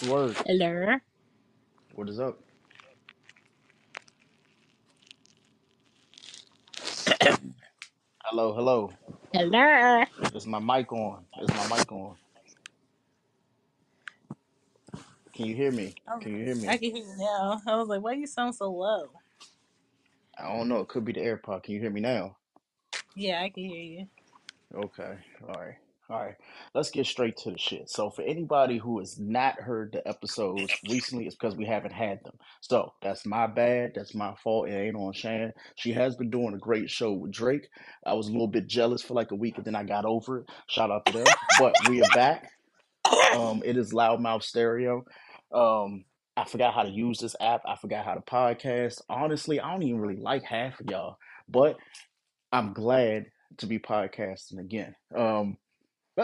What's the word? Hello. What is up? Hello, hello. Hello. Is my mic on? Is my mic on? Can you hear me? Oh, Can you hear me? I me? can hear you now. I was like, why you sound so low? I don't know. It could be the AirPod. Can you hear me now? Yeah, I can hear you. Okay. All right. All right. Let's get straight to the shit. So, for anybody who has not heard the episodes recently, it's because we haven't had them. So, that's my bad. That's my fault. It ain't on Chan. She has been doing a great show with Drake. I was a little bit jealous for like a week and then I got over it. Shout out to them. But we are back. Um, it is Loudmouth Stereo. Um, I forgot how to use this app. I forgot how to podcast. Honestly, I don't even really like half of y'all, but I'm glad to be podcasting again. Um,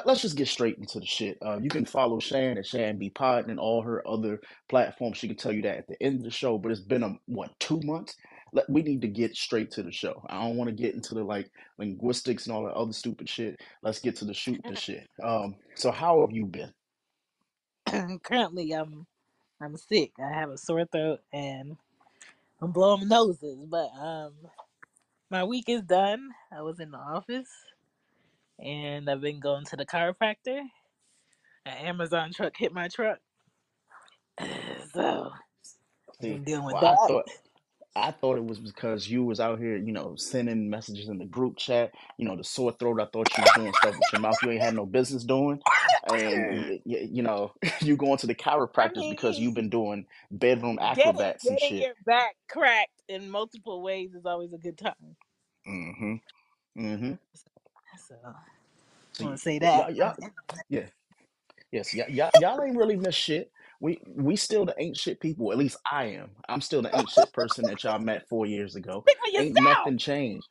let, us just get straight into the shit. Uh, you can follow Chan at Chan B Pod and all her other platforms. She can tell you that at the end of the show. But it's been a what two months. Let, we need to get straight to the show. I don't want to get into the like linguistics and all that other stupid shit. Let's get to the shoot the shit. Um, so how have you been? Currently, I'm I'm sick. I have a sore throat and I'm blowing noses. But um, my week is done. I was in the office and I've been going to the chiropractor. An Amazon truck hit my truck, so See, been dealing with well, I that. thought I thought it was because you was out here, you know, sending messages in the group chat. You know, the sore throat. I thought you was doing stuff with your mouth you ain't had no business doing, and you know, you going to the I chiropractors because mean, you've been doing bedroom getting acrobats and getting shit. your back cracked in multiple ways is always a good time. Mm-hmm. Mm-hmm. So I want to say that. y'all, y'all, yeah, yes, y'all, y'all, y'all ain't really miss shit. We we still the ain't shit people. At least I am. I'm still the ain't shit person that y'all met four years ago. Speak for Ain't yourself. nothing changed.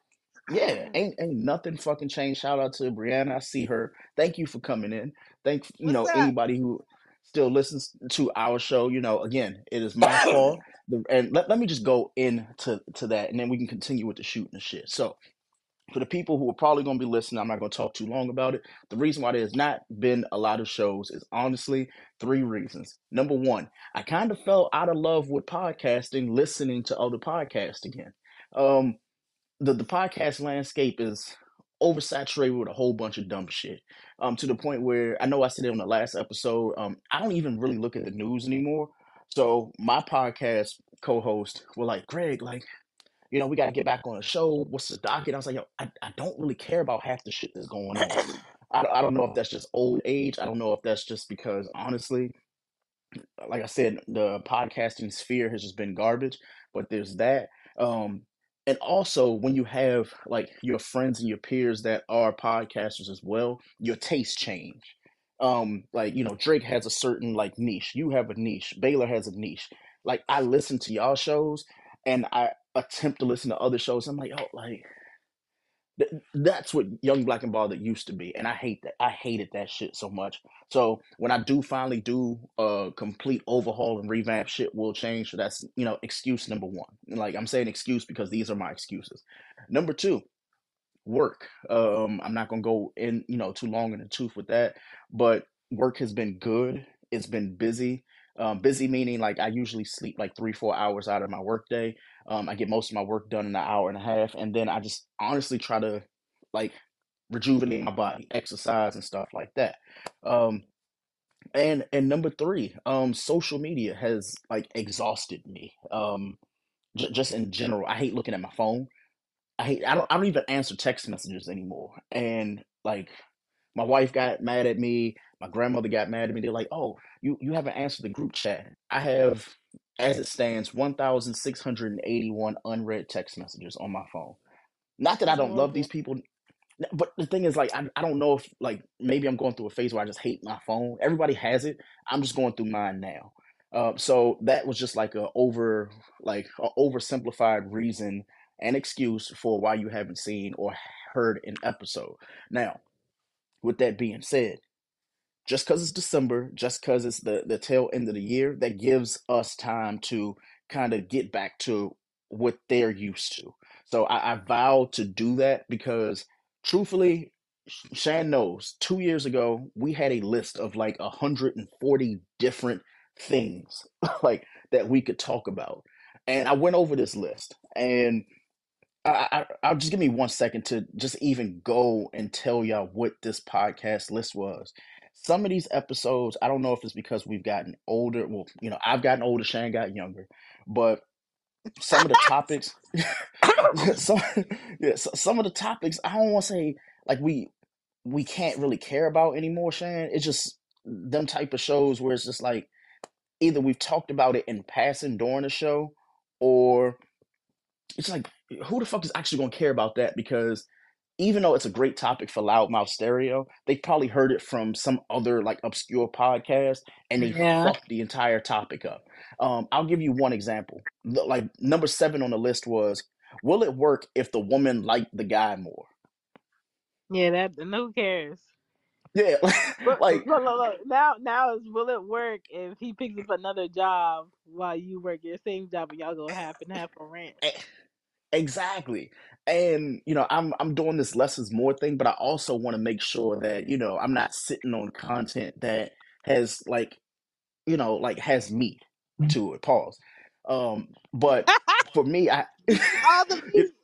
Yeah, oh. ain't ain't nothing fucking changed. Shout out to Brianna. I see her. Thank you for coming in. Thank you What's know up? anybody who still listens to our show. You know, again, it is my fault. The, and let, let me just go into to that, and then we can continue with the shooting and shit. So, for the people who are probably going to be listening, I'm not going to talk too long about it. The reason why there's not been a lot of shows is honestly three reasons. Number one, I kind of fell out of love with podcasting, listening to other podcasts again. Um, the, the podcast landscape is oversaturated with a whole bunch of dumb shit. Um, to the point where I know I said it on the last episode. Um, I don't even really look at the news anymore. So my podcast co-host were like, Greg, like, you know, we got to get back on the show. What's the docket? I was like, yo, I, I don't really care about half the shit that's going on. I, I don't know if that's just old age. I don't know if that's just because honestly, like I said, the podcasting sphere has just been garbage. But there's that. Um, and also when you have like your friends and your peers that are podcasters as well, your tastes change. Um, like you know, Drake has a certain like niche. You have a niche. Baylor has a niche. Like I listen to y'all shows, and I attempt to listen to other shows. I'm like, oh, like Th- that's what young black and bothered used to be and i hate that i hated that shit so much. So when i do finally do a complete overhaul and revamp shit will change so that's you know excuse number one. Like i'm saying excuse because these are my excuses. Number two work. Um i'm not gonna go in you know too long in the tooth with that but work has been good it's been busy um, busy meaning like i usually sleep like three four hours out of my workday um, I get most of my work done in an hour and a half, and then I just honestly try to like rejuvenate my body, exercise and stuff like that. Um, and and number three, um, social media has like exhausted me. Um, j- just in general, I hate looking at my phone. I hate. I don't. I don't even answer text messages anymore. And like, my wife got mad at me. My grandmother got mad at me. They're like, "Oh, you you haven't answered the group chat." I have, as it stands, one thousand six hundred and eighty-one unread text messages on my phone. Not that I don't love these people. But the thing is, like, I, I don't know if, like, maybe I'm going through a phase where I just hate my phone. Everybody has it. I'm just going through mine now. Uh, so that was just like a over, like, a oversimplified reason and excuse for why you haven't seen or heard an episode. Now, with that being said, just because it's December, just because it's the, the tail end of the year, that gives us time to kind of get back to what they're used to. So I, I vow to do that because truthfully, Chan knows two years ago, we had a list of like 140 different things like that we could talk about. And I went over this list, and I, I, I'll just give me one second to just even go and tell y'all what this podcast list was. Some of these episodes, I don't know if it's because we've gotten older. Well, you know, I've gotten older, Shane got younger, but some of the topics, some yeah, so, some of the topics, I don't want to say like we we can't really care about anymore, Shane. It's just them type of shows where it's just like either we've talked about it in passing during the show, or it's like who the fuck is actually gonna care about that? Because even though it's a great topic for loudmouth stereo, they probably heard it from some other like obscure podcast and they Yeah. fucked the entire topic up. Um, I'll give you one example. Like number seven on the list was, "Will it work if the woman liked the guy more?" Yeah, that who cares? Yeah, Look, like look, look, look. Now, now is will it work if he picks up another job while you work your same job and y'all go half and half on rent? Exactly. And you know, I'm I'm doing this less is more thing, but I also want to make sure that you know I'm not sitting on content that has like you know like has meat to it. Pause. Um, but for me, I All the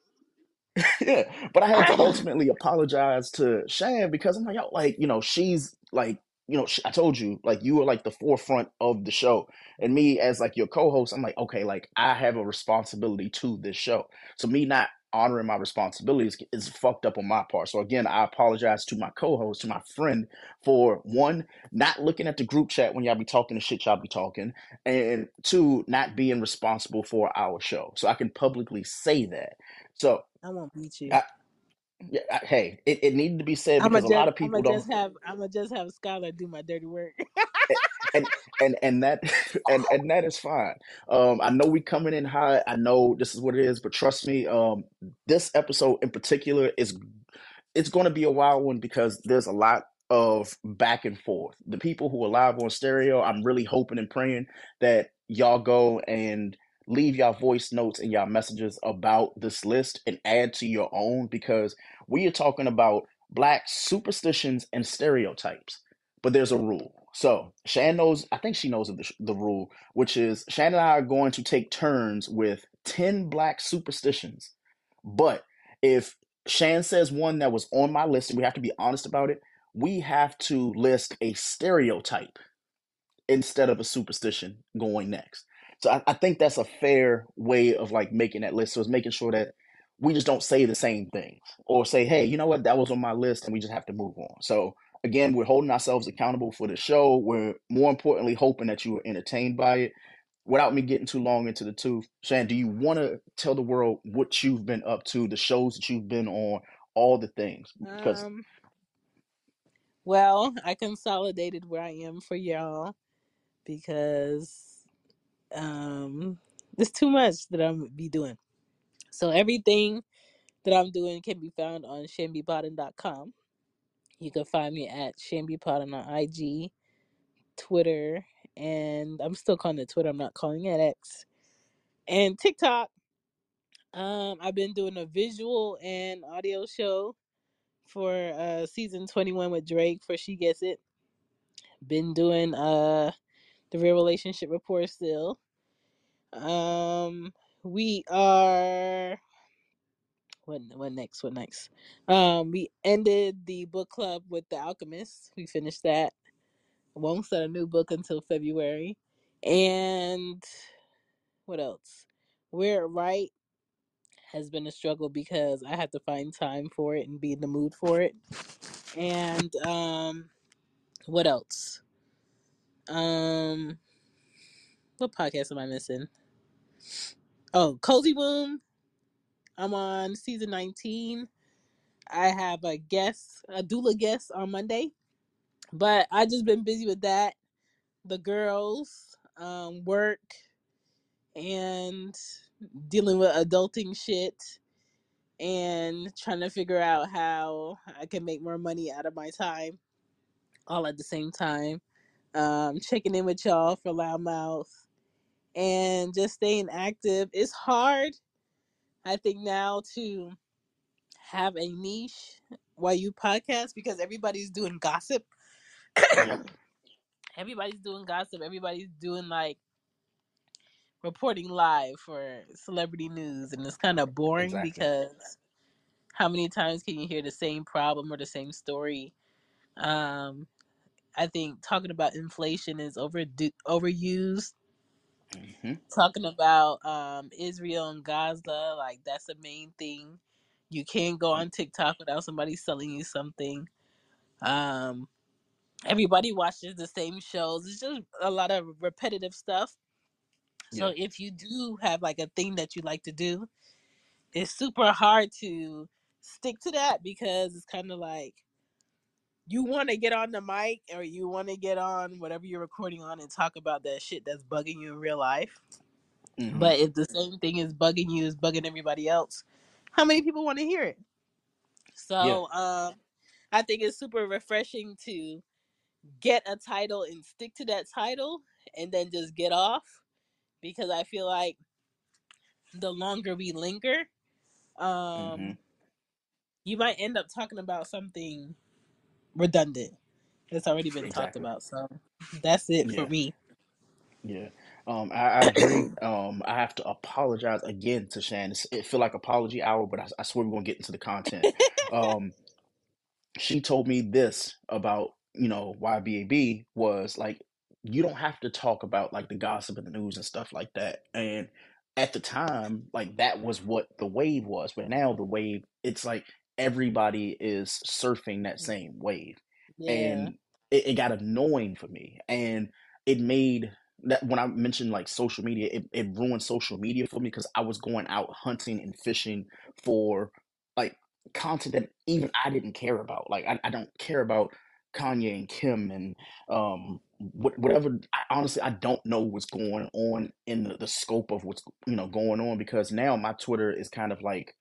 yeah, but I had to ultimately apologize to Chan because I'm like, yo, like, you know, she's like, you know, I told you, like, you were like the forefront of the show. And me as like your co-host, I'm like, okay, like I have a responsibility to this show. So me not honoring my responsibilities is fucked up on my part. So again, I apologize to my co-host, to my friend, for one, not looking at the group chat when y'all be talking the shit y'all be talking, and two, not being responsible for our show. So I can publicly say that. So I won't beat you. I, yeah, I, hey, it, it needed to be said I'm because gonna a lot just, of I'm people gonna don't, just have, I'm gonna just have Skylar do my dirty work. and and and that and and that is fine. Um, I know we coming in high. I know this is what it is, but trust me, um, this episode in particular is it's going to be a wild one because there's a lot of back and forth. The people who are live on stereo, I'm really hoping and praying that y'all go and leave y'all voice notes and y'all messages about this list and add to your own because we are talking about black superstitions and stereotypes. But there's a rule. So Chan knows, I think she knows of the, the rule, which is Chan and I are going to take turns with 10 black superstitions. But if Chan says one that was on my list, and we have to be honest about it. We have to list a stereotype instead of a superstition going next. So I, I think that's a fair way of like making that list. So it's making sure that we just don't say the same things or say, hey, you know what, that was on my list, and we just have to move on. So again, we're holding ourselves accountable for the show. We're more importantly hoping that you were entertained by it. Without me getting too long into the tooth, Chan, do you want to tell the world what you've been up to, the shows that you've been on, all the things? Because Um, well, I consolidated where I am for y'all because um, it's too much that I'm be doing. So everything that I'm doing can be found on chanbepoddin.com. You can find me at chanbepoddin on IG, Twitter, and I'm still calling it Twitter. I'm not calling it X. And TikTok. Um, I've been doing a visual and audio show for uh season 21 with Drake for She Gets It. Been doing uh the real relationship report still. Um, we are what what next? What next? Um, we ended the book club with The Alchemist. We finished that. Won't start a new book until February. And what else? We're right has been a struggle because I have to find time for it and be in the mood for it. And um, what else? Um, what podcast am I missing? Oh, Cozy Womb. I'm on season 19. I have a guest, a doula guest on Monday, but I just been busy with that, the girls, um, work, and dealing with adulting shit, and trying to figure out how I can make more money out of my time, all at the same time. Um, checking in with y'all for Loudmouth, and just staying active. It's hard, I think, now to have a niche while you podcast because everybody's doing gossip. everybody's doing gossip. Everybody's doing like reporting live for celebrity news, and it's kind of boring Exactly. because how many times can you hear the same problem or the same story? Um, I think talking about inflation is over overused. Mm-hmm. Talking about um, Israel and Gaza, like that's the main thing. You can't go on TikTok without somebody selling you something. Um, everybody watches the same shows. It's just a lot of repetitive stuff. So Yeah. if you do have like a thing that you like to do, it's super hard to stick to that because it's kind of like you want to get on the mic or you want to get on whatever you're recording on and talk about that shit that's bugging you in real life. Mm-hmm. But if the same thing is bugging you is bugging everybody else, how many people want to hear it? So um, I think it's super refreshing to get a title and stick to that title and then just get off because I feel like the longer we linger, um, mm-hmm. you might end up talking about something redundant that's already been talked Exactly. about. So that's it Yeah. for me. Yeah, um, I, I agree. Um, I have to apologize again to Chan. It's, it feel like apology hour, but I, I swear we're gonna get into the content. Um, she told me this about you know YBAB was like you don't have to talk about like the gossip and the news and stuff like that. And at the time, like that was what the wave was. But now the wave, it's like everybody is surfing that same wave, Yeah. and it, it got annoying for me. And it made that when I mentioned like social media, it, it ruined social media for me because I was going out hunting and fishing for like content that even I didn't care about. Like I, I don't care about Kanye and Kim and um whatever. I, honestly, I don't know what's going on in the, the scope of what's you know going on because now my Twitter is kind of like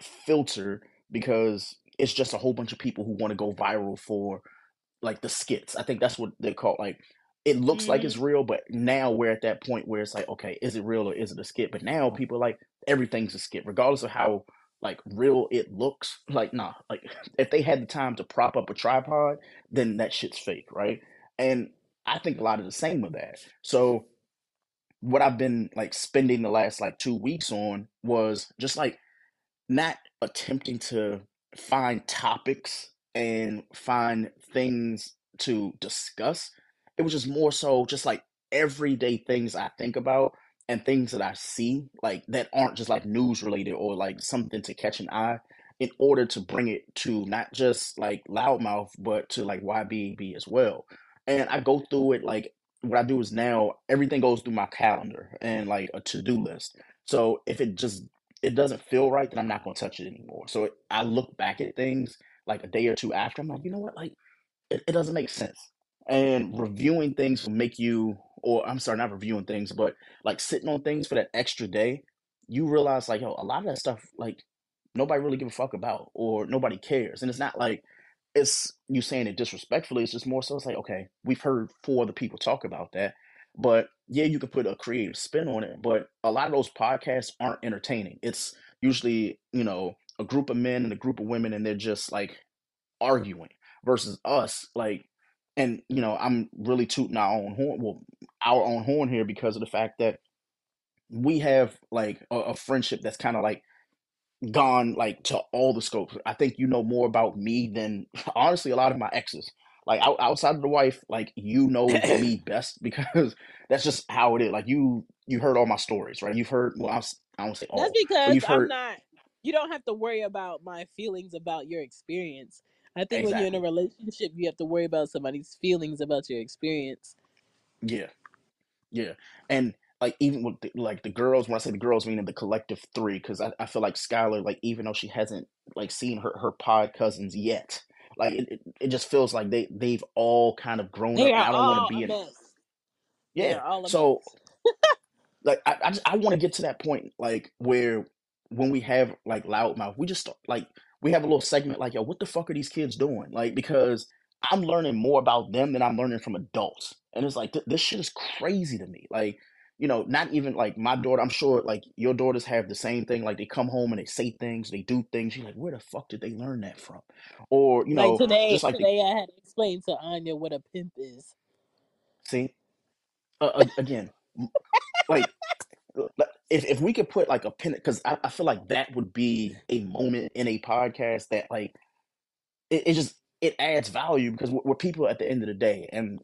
filtered because it's just a whole bunch of people who want to go viral for like the skits. I think that's what they call like it looks like Mhm. it's real, but now we're at that point where it's like, okay, is it real or is it a skit? But now people are like everything's a skit, regardless of how like real it looks. Like, nah, like if they had the time to prop up a tripod, then that shit's fake, right? And I think a lot of the same with that. So what I've been like spending the last like two weeks on was just like not attempting to find topics and find things to discuss. It was just more so just like everyday things I think about and things that I see, like that aren't just like news related or like something to catch an eye, in order to bring it to not just like loudmouth, but to like YBB as well. And I go through it like what I do is now everything goes through my calendar and like a to do list. So if it just it doesn't feel right, then I'm not going to touch it anymore. So it, I look back at things like a day or two after. I'm like, you know what? Like, it, it doesn't make sense. And reviewing things will make you, or I'm sorry, not reviewing things, but like sitting on things for that extra day, you realize like, yo, a lot of that stuff, like nobody really give a fuck about, or nobody cares. And it's not like it's you saying it disrespectfully. It's just more so. It's like, okay, we've heard four other people talk about that, but yeah, you could put a creative spin on it. But a lot of those podcasts aren't entertaining. It's usually you know a group of men and a group of women, and they're just like arguing versus us, like. And you know, I'm really tooting our own horn, well, our own horn here because of the fact that we have like a, a friendship that's kind of like gone like to all the scopes. I think you know more about me than honestly a lot of my exes. Like out, outside of the wife, like you know me best because that's just how it is. Like you, you heard all my stories, right? You've heard. Well, I, was, I don't say all. That's because you've I'm not. You don't have to worry about my feelings about your experience. I think when you're in a relationship, you have to worry about somebody's feelings about your experience. Yeah, yeah, and like even with the, like the girls. When I say the girls, meaning the collective three, because I, I feel like Skylar, like even though she hasn't like seen her her pod cousins yet, like it, it, it just feels like they they've all kind of grown They up. I don't want to all be in. They Yeah, so like I I, I want to get to that point like where when we have like loudmouth, we just start, like we have a little segment like yo, what the fuck are these kids doing? Like because I'm learning more about them than I'm learning from adults, and it's like th- this shit is crazy to me. Like you know, not even like my daughter. I'm sure like your daughters have the same thing. Like they come home and they say things, they do things. You're like, where the fuck did they learn that from? Or you Like know, today, just like the today I had to explain to Anya what a pimp is. See, uh, uh, again, like if if we could put like a pin, because I, I feel like that would be a moment in a podcast that like it, it just it adds value because we're, we're people at the end of the day, and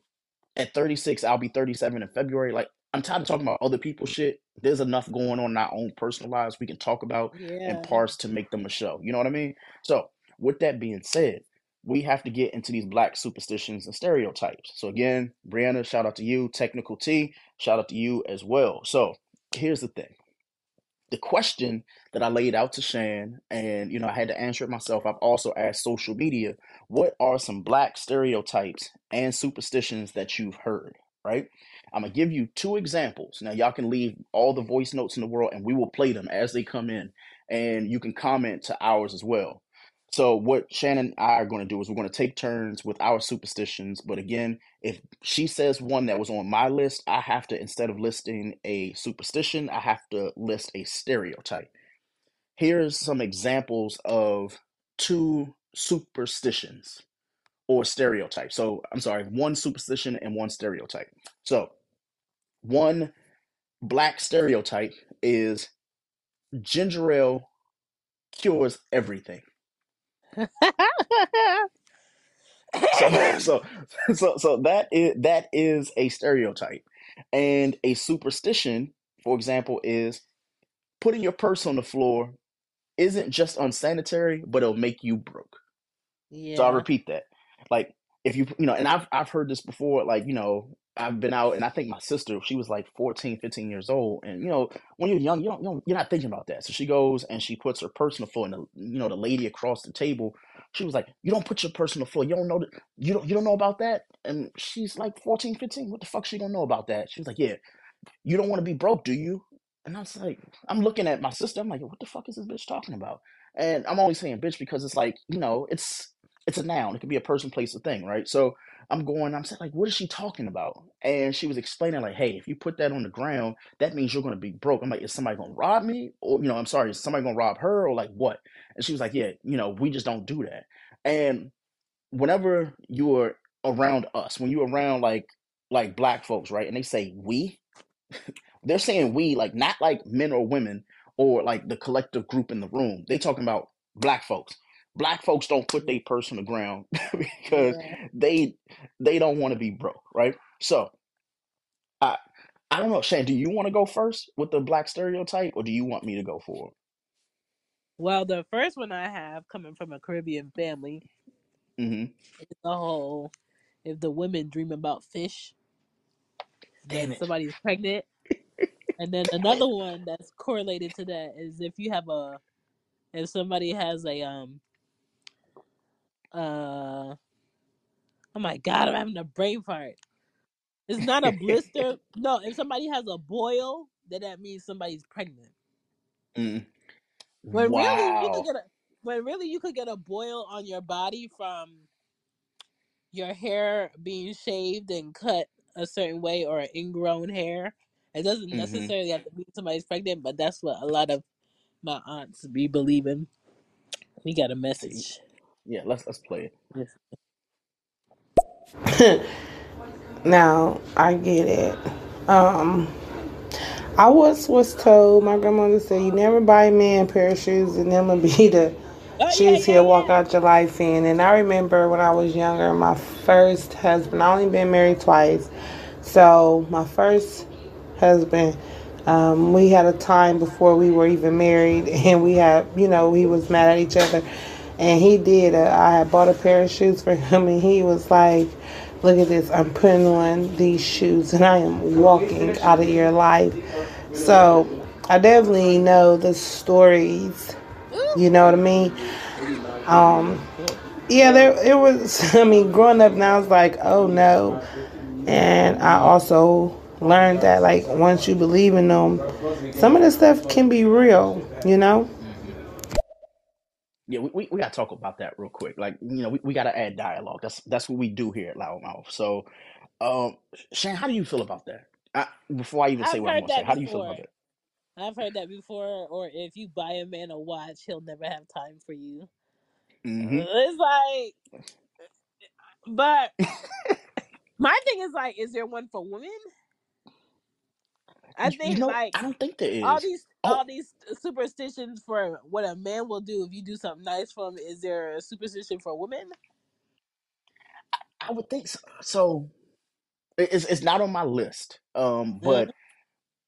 at 36, I'll be 37 in February. Like, I'm tired of talking about other people's shit. There's enough going on in our own personal lives we can talk about and Yeah. parse to make them a show. You know what I mean? So, with that being said, we have to get into these black superstitions and stereotypes. So, again, Brianna, shout out to you. Technical T, shout out to you as well. So, here's the thing the question that I laid out to Chan, and you know, I had to answer it myself. I've also asked social media, what are some black stereotypes and superstitions that you've heard? Right? I'm gonna give you two examples. Now, y'all can leave all the voice notes in the world, and we will play them as they come in, and you can comment to ours as well. So, what Shannon and I are going to do is we're going to take turns with our superstitions. But again, if she says one that was on my list, I have to, instead of listing a superstition, I have to list a stereotype. Here's some examples of two superstitions or stereotypes. So, I'm sorry, one superstition and one stereotype. So, one black stereotype is ginger ale cures everything. So, so, so, so that is that is a stereotype, and a superstition, for example, is putting your purse on the floor isn't just unsanitary, but it'll make you broke. Yeah. So I'll repeat that. Like if you you know, and I've I've heard this before, like, you know, I've been out and I think my sister, she was like 14, 15 years old. And you know, when you're young, you don't, you don't you're not thinking about that. So she goes and she puts her purse on the floor and the you know, the lady across the table, she was like, You don't put your purse on the floor. You don't know that you don't you don't know about that? And she's like 14, 15. What the fuck she don't know about that? She was like, Yeah, you don't want to be broke, do you? And I was like, I'm looking at my sister. I'm like, what the fuck is this bitch talking about? And I'm only saying bitch because it's like, you know, it's it's a noun. It could be a person, place, a thing, right? So I'm going, I'm saying, like, what is she talking about? And she was explaining, like, hey, if you put that on the ground, that means you're gonna be broke. I'm like, is somebody gonna rob me? Or, you know, I'm sorry, is somebody gonna rob her or like what? And she was like, Yeah, you know, we just don't do that. And whenever you're around us, when you're around like like black folks, right? And they say we, they're saying we like not like men or women or like the collective group in the room. They talking about black folks. Black folks don't put their purse on the ground because Yeah. they they don't want to be broke, right? So I I don't know, Shane. Do you want to go first with the black stereotype, or do you want me to go for Well, the first one I have coming from a Caribbean family? Mm-hmm. is the whole if the women dream about fish, Damn then it! somebody's pregnant. And then another one that's correlated to that is if you have a if somebody has a um uh oh my god, I'm having a brain fart. It's not a blister. No, if somebody has a boil, then that means somebody's pregnant. mm. When really you could Wow. get a when really you could get a boil on your body from your hair being shaved and cut a certain way or ingrown hair. It doesn't Mm-hmm. necessarily have to mean somebody's pregnant, but that's what a lot of my aunts be believing. We got a message. Yeah, let's let's play it. Yes. Now I get it. Um, I was was told my grandmother said you never buy a man a pair of shoes and them will be the Oh yeah, shoes yeah, he'll walk yeah. out your life in. And I remember when I was younger, my first husband. I only been married twice, so my first husband. Um, we had a time before we were even married, and we had, you know, we was mad at each other, and he did. Uh, I had bought a pair of shoes for him, and he was like, "Look at this! I'm putting on these shoes, and I am walking out of your life." So I definitely know the stories. You know what I mean? Um, yeah, there it was. I mean, growing up now, it's like, oh no. And I also learned that, like, once you believe in them, some of the stuff can be real. You know? Yeah, we, we, we gotta talk about that real quick. Like, you know, we, we gotta add dialogue. That's that's what we do here at Loudmouth. So, um, Shane, how do you feel about that? I, before I even say I've what I'm gonna say, how do you feel about that? I've heard that before. Or if you buy a man a watch, he'll never have time for you. Mm-hmm. It's like, but My thing is like, is there one for women? I You, you think know, like I don't think there all is. these Oh, all these superstitions for what a man will do if you do something nice for him. Is there a superstition for women? I would think so. so it- it's it's not on my list. Um, Uh, but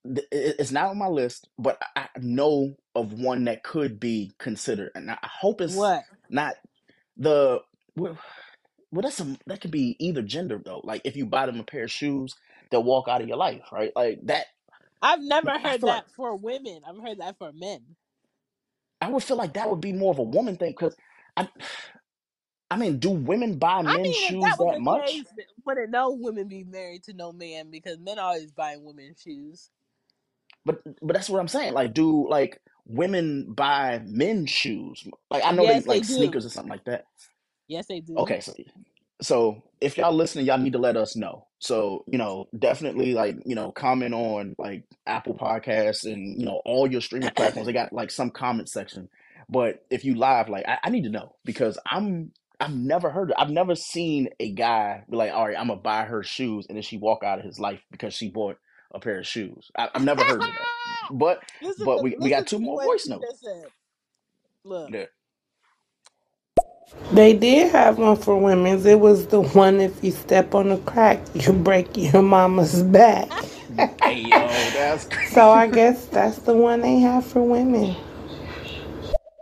th- it- it's not on my list. But I I know of one that could be considered, and I hope it's what? not the. Well, well, that's a, that could be either gender though. Like if you buy them a pair of shoes, they'll walk out of your life, right? Like that. I've never I heard feel like that for women. I've heard that for men. I would feel like that would be more of a woman thing because I. I mean, do women buy I men's mean, if shoes that was that the much? case, wouldn't no women be married to no man because men always buying women's shoes. But but that's what I'm saying. Like, do like women buy men's shoes? Like, I know they Yes, they like do. sneakers or something like that. Yes, they do. Okay, so so if y'all listening, y'all need to let us know. So you know, definitely like you know, comment on like Apple Podcasts and you know all your streaming platforms. They got like some comment section. But if you live, like I, I need to know because I'm I've never heard it. I've never seen a guy be like, all right, I'm gonna buy her shoes, and then she walk out of his life because she bought a pair of shoes. I, I've never heard of that. But listen but to we we got two more voice notes. Look, Yeah. They did have one for women's. It was the one if you step on a crack, you break your mama's back. Hey yo, that's So I guess that's the one they have for women.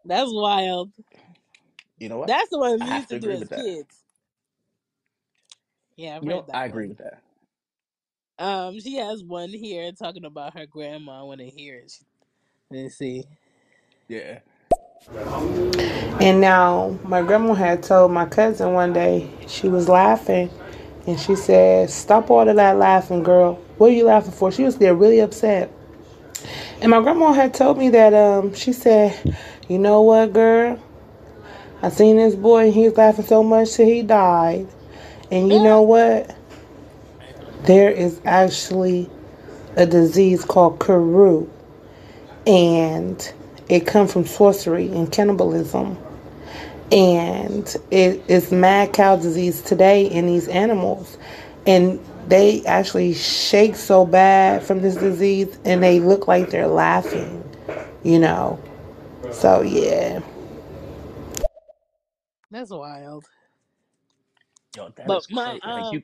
that's wild. you know what? That's the one I we have used to to do agree as with that. kids. Yeah, I've You know, heard that I agree one. with that. Um, she has one here talking about her grandma. I want to hear it. She- Let's see. Yeah. And now my grandma had told my cousin one day she was laughing and she said, Stop all of that laughing, girl. What are you laughing for? She was there really upset. And my grandma had told me that um she said, You know what, girl? I seen this boy and he was laughing so much till he died. And you know what? There is actually a disease called Kuru. And it comes from sorcery and cannibalism. And it is mad cow disease today in these animals. And they actually shake so bad from this disease and they look like they're laughing, you know. So, yeah. That's wild. Yo, that But is my crazy. Like you,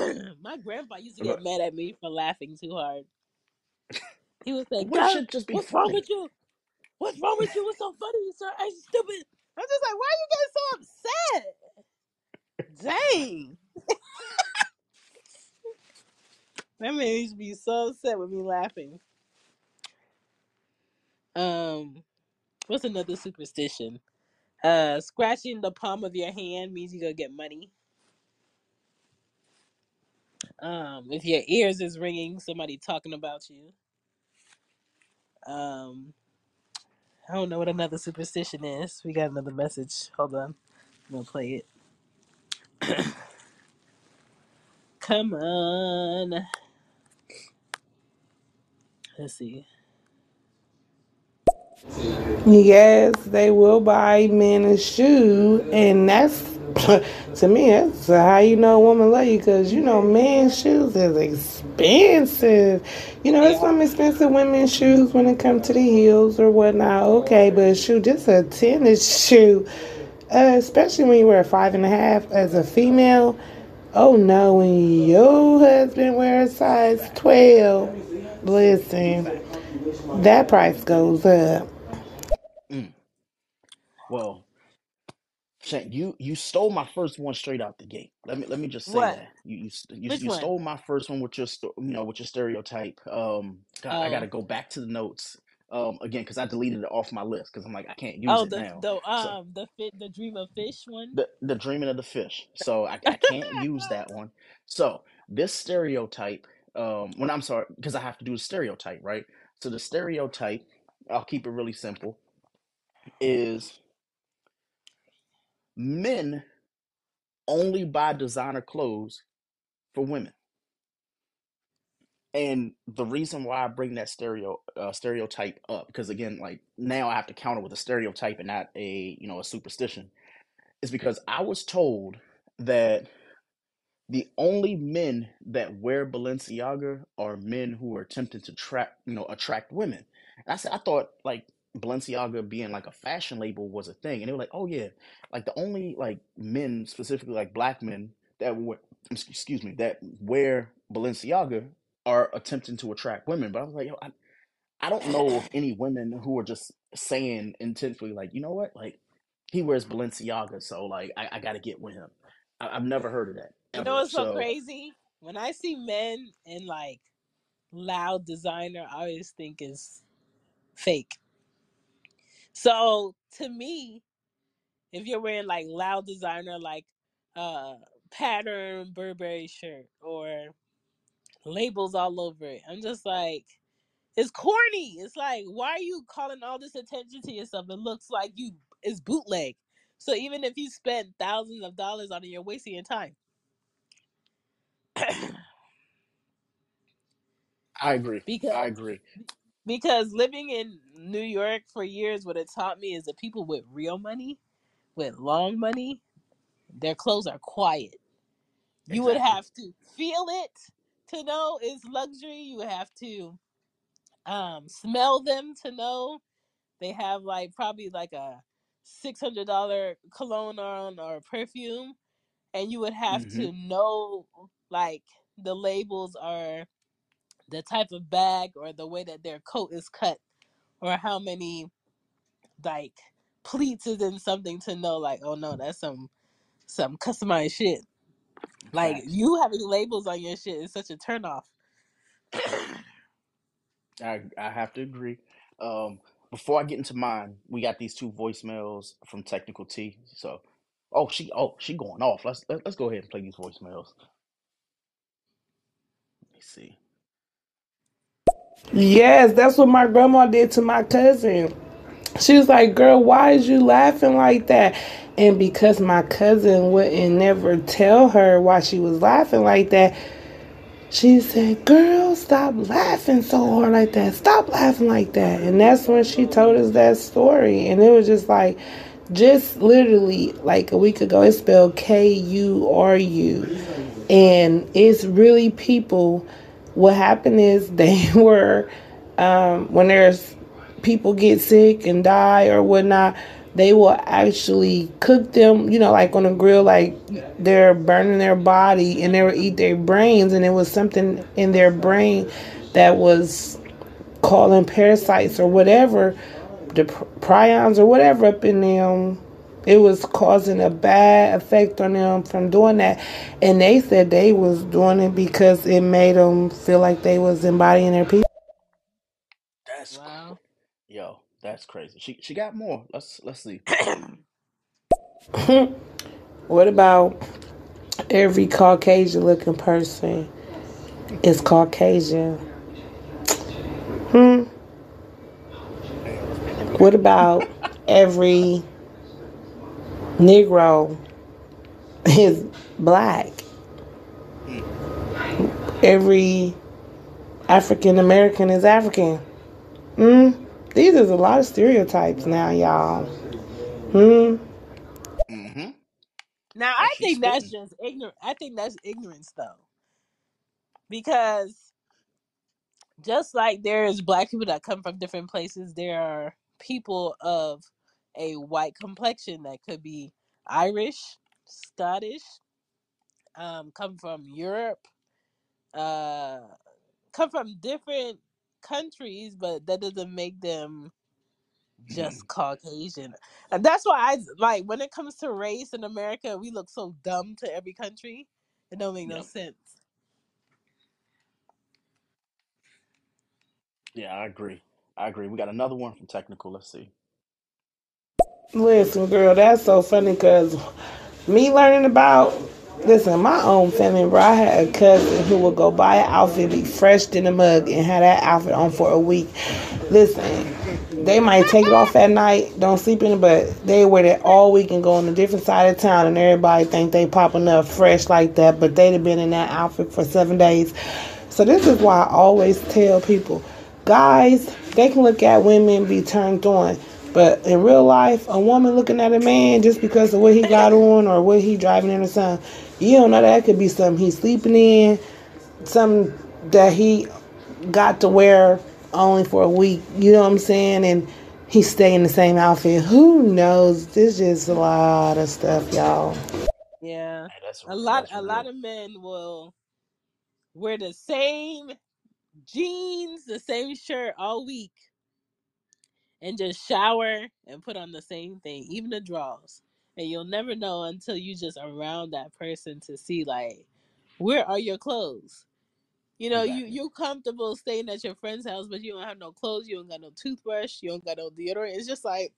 um, my grandpa used to get mad at me for laughing too hard. He was like, what should just be what's wrong with you? What's wrong with you? What's so funny? You so you stupid?" I'm just like, "Why are you getting so upset?" Dang, that man used to be so upset with me laughing. Um, what's another superstition? Uh, scratching the palm of your hand means you're gonna get money. Um, if your ears is ringing, somebody talking about you. Um, I don't know what another superstition is. We got another message. Hold on, I'm gonna play it. Come on. Let's see. Yes, they will buy men a shoe, and that's to me. That's how you know a woman love you, because you know men's shoes is expensive. You know, there's some expensive women's shoes when it comes to the heels or whatnot. Okay, but shoe, just a tennis shoe, uh, especially when you wear a five and a half as a female. Oh no, when your husband wears size twelve, listen, that price goes up. Mm. Well, You you stole my first one straight out the gate. Let me let me just say What? that you you st- you, Which you one? stole my first one with your sto- you know with your stereotype. Um, God, I got to Oh, go back to the notes um again because I deleted it off my list because I'm like I can't use oh, it the now. the So um the fit the dream of fish one. the the dreaming of the fish. So I I can't use that one. So this stereotype. Um, when I'm sorry because I have to do a stereotype, right? So the stereotype, I'll keep it really simple, is men only buy designer clothes for women. And the reason why I bring that stereo uh, stereotype up, because again, like now I have to counter with a stereotype and not a you know a superstition, is because I was told that the only men that wear Balenciaga are men who are attempting to track, you know, attract women. And I said, I thought like Balenciaga being like a fashion label was a thing, and they were like, oh yeah, like the only like men, specifically like black men that were excuse me, that wear Balenciaga are attempting to attract women. But I was like, yo, I, I don't know of any women who are just saying intentionally like, you know what, like he wears Balenciaga, so like I, I got to get with him. I, I've never heard of that You know ever. what's so So crazy? When I see men in like loud designer, I always think is fake. So to me, if you're wearing like loud designer, like uh pattern Burberry shirt or labels all over it, I'm just like, it's corny. It's like, why are you calling all this attention to yourself? It looks like you is bootleg. So even if you spend thousands of dollars on it, you're wasting your time. I agree. because I agree. Because living in New York for years, what it taught me is that people with real money, with long money, their clothes are quiet. You would Exactly. have to feel it to know it's luxury. You would have to um, smell them to know they have like probably like a six hundred dollar cologne on or perfume, and you would have hmm to know like the labels are the type of bag or the way that their coat is cut or how many like pleats is in something to know like oh no that's some some customized shit like Facts. you having labels on your shit is such a turnoff I I have to agree. Um, before I get into mine, we got these two voicemails from Technical T. So, oh she oh she going off. Let's let, let's go ahead and play these voicemails. Let me see. Yes, that's what my grandma did to my cousin. She was like, Girl, why is you laughing like that? And because my cousin wouldn't never tell her why she was laughing like that, she said, Girl, stop laughing so hard like that. Stop laughing like that. And that's when she told us that story. And it was just like, just literally like a week ago, it's spelled K U R U. And it's really people. What happened is they were, um, when there's people get sick and die or whatnot, they will actually cook them, you know, like on a grill, like they're burning their body and they will eat their brains. And it was something in their brain that was calling parasites or whatever, the prions or whatever up in them. It was causing a bad effect on them from doing that, and they said they was doing it because it made them feel like they was embodying their people. That's wow yo, that's crazy. She she got more. Let's let's see. What about every Caucasian looking person is Caucasian? Hmm. What about every Negro is black? Every African American is African. Hmm. These is a lot of stereotypes now, y'all. Hmm. Mm-hmm. now i she's think that's spitting. just ignorant i think that's ignorance though because just like there is black people that come from different places there are people of a white complexion that could be irish scottish um come from europe uh come from different countries, but that doesn't make them just Caucasian. And that's why I like when it comes to race in America, we look so dumb to every country. It don't make no Yep. sense. Yeah, I agree. I agree. We got another one from Technical. Let's see. Listen, girl, that's so funny because me learning about, listen, my own family, bro. I had a cousin who would go buy an outfit, be fresh in the mug, and have that outfit on for a week. Listen, they might take it off at night, don't sleep in it, but they wear it all week and go on a different side of town, and everybody think they popping up fresh like that, but they'd have been in that outfit for seven days. So this is why I always tell people, guys, they can look at women be turned on, But in real life, a woman looking at a man just because of what he got on or what he driving in or something, you don't know that could be something he's sleeping in, something that he got to wear only for a week. You know what I'm saying? And he stay in the same outfit. Who knows? There's just a lot of stuff, y'all. Yeah, a lot. A lot of men will wear the same jeans, the same shirt all week, and just shower and put on the same thing, even the drawers. And you'll never know until you just around that person to see like, where are your clothes? You know, you Exactly. you comfortable staying at your friend's house, but you don't have no clothes, you don't got no toothbrush, you don't got no deodorant. It's just like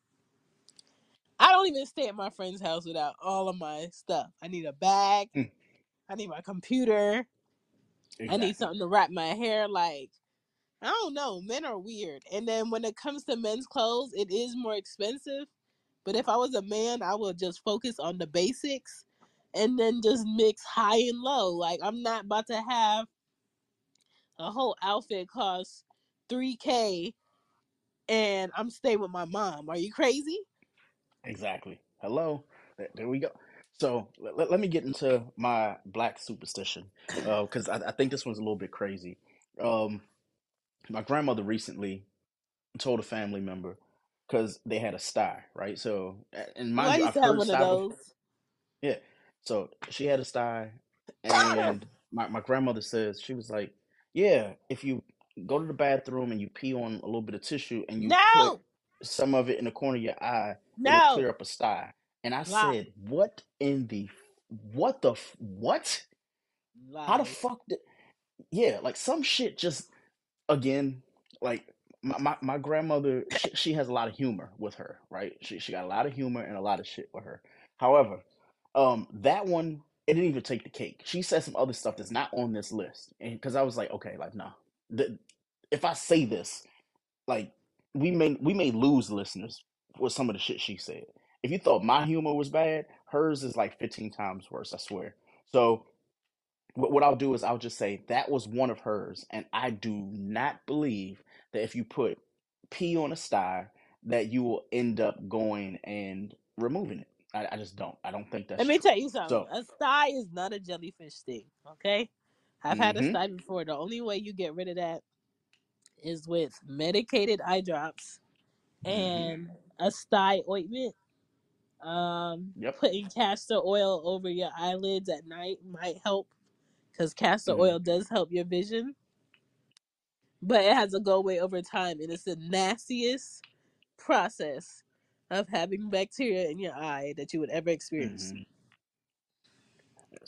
I don't even stay at my friend's house without all of my stuff. I need a bag, Mm, I need my computer, I need something to wrap my hair. Like I don't know, men are weird. And then when it comes to men's clothes, it is more expensive. But if I was a man, I would just focus on the basics and then just mix high and low. Like I'm not about to have a whole outfit cost 3k and I'm staying with my mom. Are you crazy? Exactly. Hello. There, we go. So let, let, me get into my black superstition uh, because I, I think this one's a little bit crazy. Um, My grandmother recently told a family member because they had a sty, right? So, and Well, I you, used I've heard one of sty before. Yeah. So she had a sty, and my, my grandmother says, she was like, Yeah, if you go to the bathroom and you pee on a little bit of tissue and you put some of it in the corner of your eye, it'll clear up a sty. And I lies, said, What in the, what the, what? How the fuck did, yeah, like some shit just again, like my, my, my grandmother, she, she has a lot of humor with her, right? She she got a lot of humor and a lot of shit with her. However, um, that one it didn't even take the cake. She said some other stuff that's not on this list, and because I was like, okay, like nah, if I say this, like we may we may lose listeners with some of the shit she said. If you thought my humor was bad, hers is like fifteen times worse. I swear. So what, what I'll do is I'll just say that was one of hers, and I do not believe that if you put P on a sty, that you will end up going and removing it. I, I just don't. I don't think that's Let me true. tell you something. So, A sty is not a jellyfish sting. Okay, I've had a mm-hmm, sty before. The only way you get rid of that is with medicated eye drops mm-hmm, and a sty ointment. Um, yep, putting castor oil over your eyelids at night might help because castor mm-hmm, oil does help your vision, but it has to go away over time, and it's the nastiest process of having bacteria in your eye that you would ever experience. mm-hmm.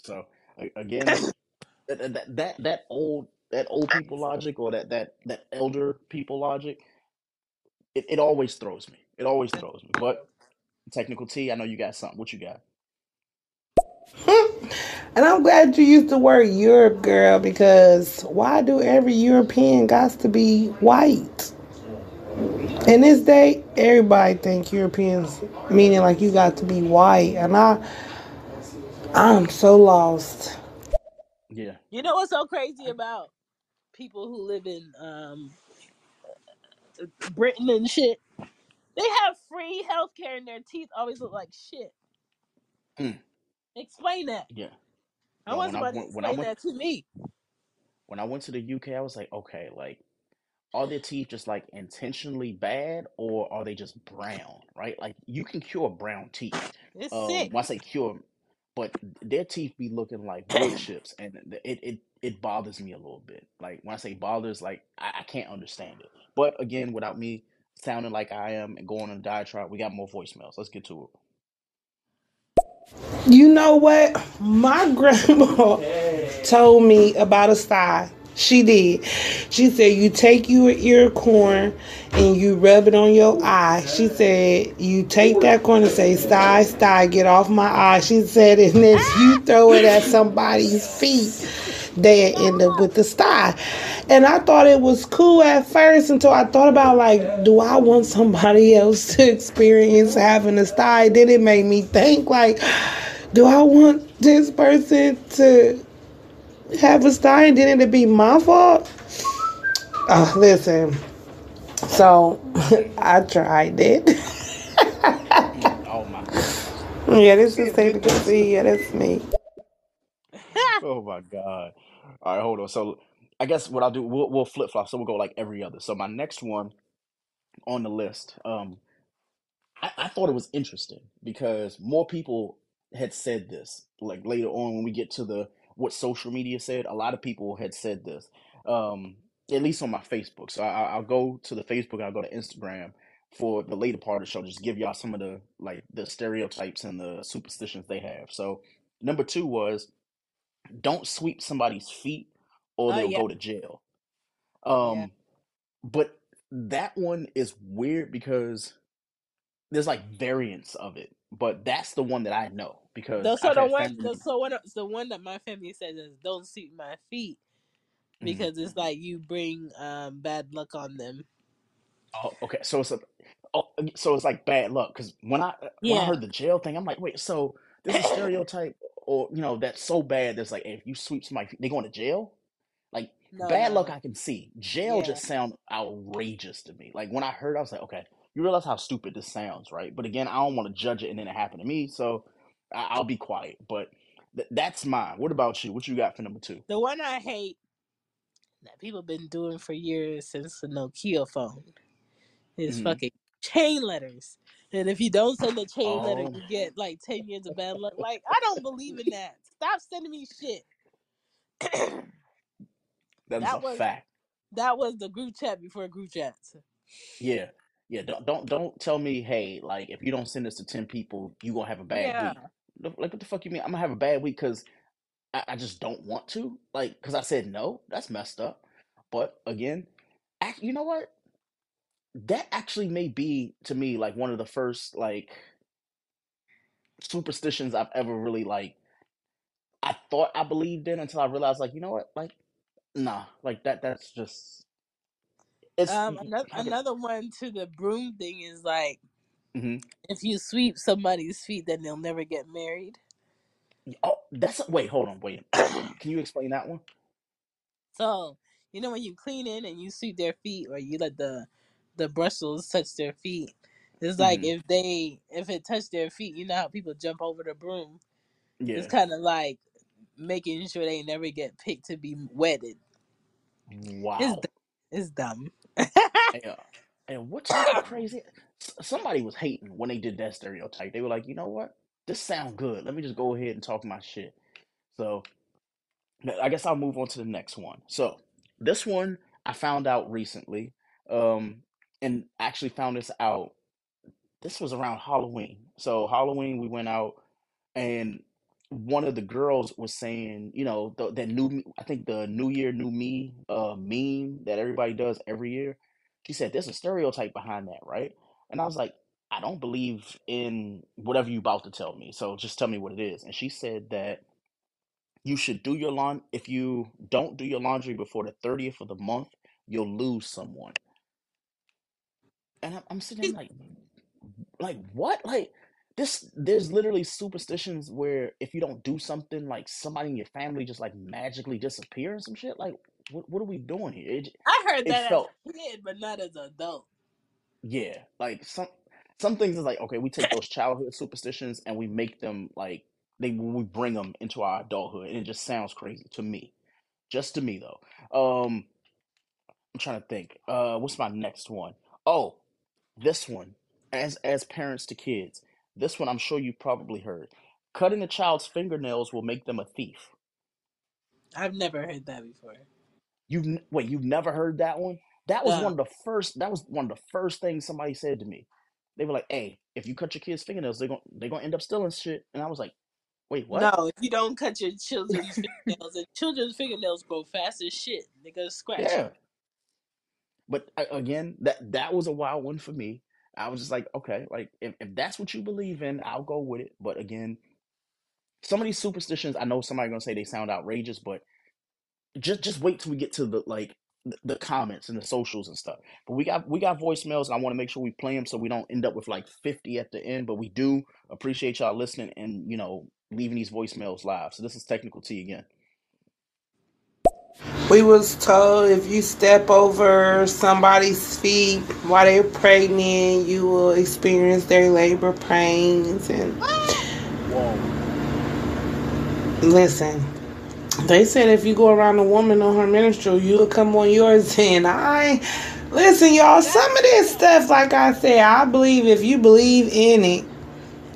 So a- again, that that that that old that old people logic or that that that elder people logic, it, it always throws me. It always throws me. But technical T, I know you got something. What you got? And I'm glad you used the word Europe, girl, because why do every European got to be white? In this day, everybody think Europeans, meaning like you got to be white, and I, I'm so lost. Yeah. You know what's so crazy about people who live in um Britain and shit? They have free healthcare and their teeth always look like shit. Mm, Explain that. yeah. I when I somebody to went when I explain went that to me. when I went to the UK, I was like, okay, like are their teeth just like intentionally bad or are they just brown, right? Like you can cure brown teeth. It's Um, sick. when I say cure, but their teeth be looking like wood chips, and it it it bothers me a little bit. Like when I say bothers, like I, I can't understand it. But again, without me sounding like I am and going on a diatribe, we got more voicemails. Let's get to it. You know what? My grandma told me about a sty. She did. She said you take your ear corn and you rub it on your eye. She said you take that corn and say sty, sty, get off my eye. She said and if ah. you throw it at somebody's feet, they end up with the sty. And I thought it was cool at first until I thought about like, do I want somebody else to experience having a sty? Then it made me think like, do I want this person to have a sty and then it'd be my fault? Uh, listen, so I tried it. Oh my. God. Yeah, this is to see. Yeah, that's me. oh my god! All right, hold on. So I guess what I'll do, we'll, we'll flip flop. So we'll go like every other. So my next one on the list, um, I, I thought it was interesting because more people had said this. Like later on, when we get to the what social media said, a lot of people had said this. Um, at least on my Facebook. So I, I'll go to the Facebook. I'll go to Instagram for the later part of the show. Just give y'all some of the like the stereotypes and the superstitions they have. So number two was don't sweep somebody's feet or Oh they'll yeah, go to jail. yeah. Um, but that one is weird because there's like variants of it, but that's the one that I know because The, so I've the had one, family. so one, the one that my family says is don't sweep my feet Mhm. because it's like you bring um bad luck on them. Oh, okay. So it's a, oh, so it's like bad luck because when I when I Yeah. heard the jail thing, I'm like, wait, so there's a stereotype, or you know, that's so bad. That's like if you sweep somebody, they going to jail. Like No, bad luck, no. I can see. Jail Yeah. just sound outrageous to me. Like when I heard, I was like, okay, you realize how stupid this sounds, right? But again, I don't want to judge it, and then it happened to me, so I, I'll be quiet. But th- that's mine. What about you? What you got for number two? The one I hate that people been doing for years since the Nokia phone is hmm fucking chain letters. And if you don't send a chain letter, Oh, you get like ten years of bad luck. Like I don't believe in that. Stop sending me shit. that a was fact. that was the group chat before group chats. Yeah. Yeah, don't don't don't tell me, hey, like if you don't send this to ten people, you gonna have a bad Yeah. week. Like what the fuck you mean? I'm gonna have a bad week because I, I just don't want to. Like because I said no. That's messed up. But again, act, you know what? That actually may be to me like one of the first like superstitions I've ever really like. I thought I believed in until I realized like you know what? Like nah, like that. That's just it's Um, another another one to the broom thing is like hmm if you sweep somebody's feet, then they'll never get married. Oh, that's wait. Hold on. Wait. Can you explain that one? So you know when you clean in and you sweep their feet, or you let the the bristles touch their feet. It's like hmm if they if it touched their feet, you know how people jump over the broom. It's Yeah. kind of like making sure they never get picked to be wedded. It's Wow. d- it's dumb. Yeah. And what's even crazy? Somebody was hating when they did that stereotype. They were like, you know what? This sound good. Let me just go ahead and talk my shit. So I guess I'll move on to the next one. So this one I found out recently, um, and actually found this out. This was around Halloween. So Halloween we went out, and one of the girls was saying, you know, the, that new, I think the New Year, New Me uh, meme that everybody does every year. She said, "There's a stereotype behind that, right?" And I was like, "I don't believe in whatever you about to tell me. So just tell me what it is." And she said that you should do your laundry. If you don't do your laundry before the 30th of the month, you'll lose someone. And I'm, I'm sitting there like, like what? Like this? There's literally superstitions where if you don't do something, like somebody in your family just like magically disappears and some shit. Like, what? What are we doing here? It, I heard it that as felt, a kid, but not as an adult. Yeah, like some some things is like okay, we take those childhood superstitions and we make them like they we bring them into our adulthood, and it just sounds crazy to me. Just to me though. Um, I'm trying to think. Uh, what's my next one? Oh, this one. As as parents to kids, this one I'm sure you probably heard. Cutting a child's fingernails will make them a thief. I've never heard that before. You wait, you've never heard that one? That was one of the first. That was one of the first things somebody said to me. They were like, "Hey, if you cut your kids' fingernails, they're gonna they're gonna end up stealing shit." And I was like, "Wait, what?" no. If you don't cut your children's fingernails, and children's fingernails grow fast as shit, they're gonna scratch Yeah, but again, that that was a wild one for me. I was just like, okay, like if, if that's what you believe in, I'll go with it. But again, some of these superstitions, I know somebody gonna say they sound outrageous, but just just wait till we get to the like the, comments and the socials and stuff. But we got we got voicemails, and I want to make sure we play them so we don't end up with like fifty at the end. But we do appreciate y'all listening and you know leaving these voicemails live. So this is technical T again. We was told if you step over somebody's feet while they're pregnant, you will experience their labor pains and What? Listen, they said if you go around a woman on her menstrual, you'll come on yours. And I, listen, y'all, some of this stuff, like I said, I believe if you believe in it,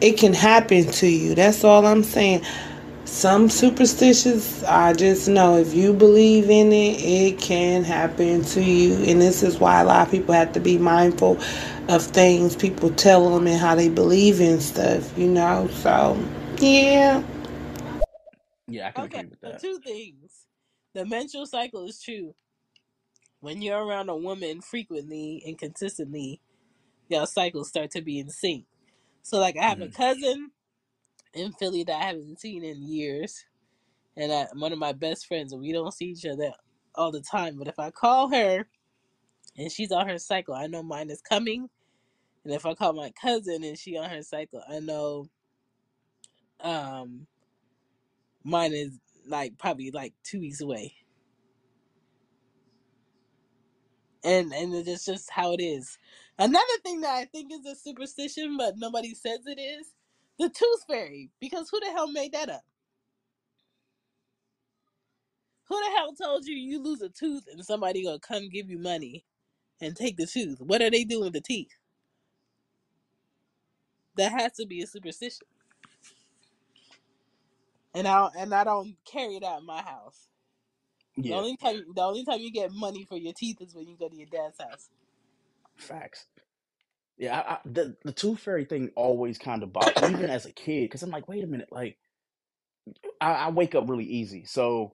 it can happen to you. That's all I'm saying. Some superstitions, I just know if you believe in it, it can happen to you. And this is why a lot of people have to be mindful of things people tell them and how they believe in stuff, you know? So, yeah. Yeah, I can Okay, agree with so that. two things. The menstrual cycle is true. When you're around a woman frequently and consistently, your cycles start to be in sync. So, like, I have a Mm, cousin in Philly that I haven't seen in years, and I, one of my best friends, and we don't see each other all the time. But if I call her and she's on her cycle, I know mine is coming. And if I call my cousin and she on her cycle, I know um mine is like probably like two weeks away. and and it's just how it is. Another thing that I think is a superstition, but nobody says it is the tooth fairy. Because who the hell made that up? Who the hell told you you lose a tooth and somebody gonna come give you money and take the tooth? What are they doing with the teeth? That has to be a superstition, and I and I don't carry it out in my house. Yeah. The only time the only time you get money for your teeth is when you go to your dad's house. facts. Yeah, I, I, the the tooth fairy thing always kind of bothered, even as a kid, because I'm like, wait a minute, like I, I wake up really easy, so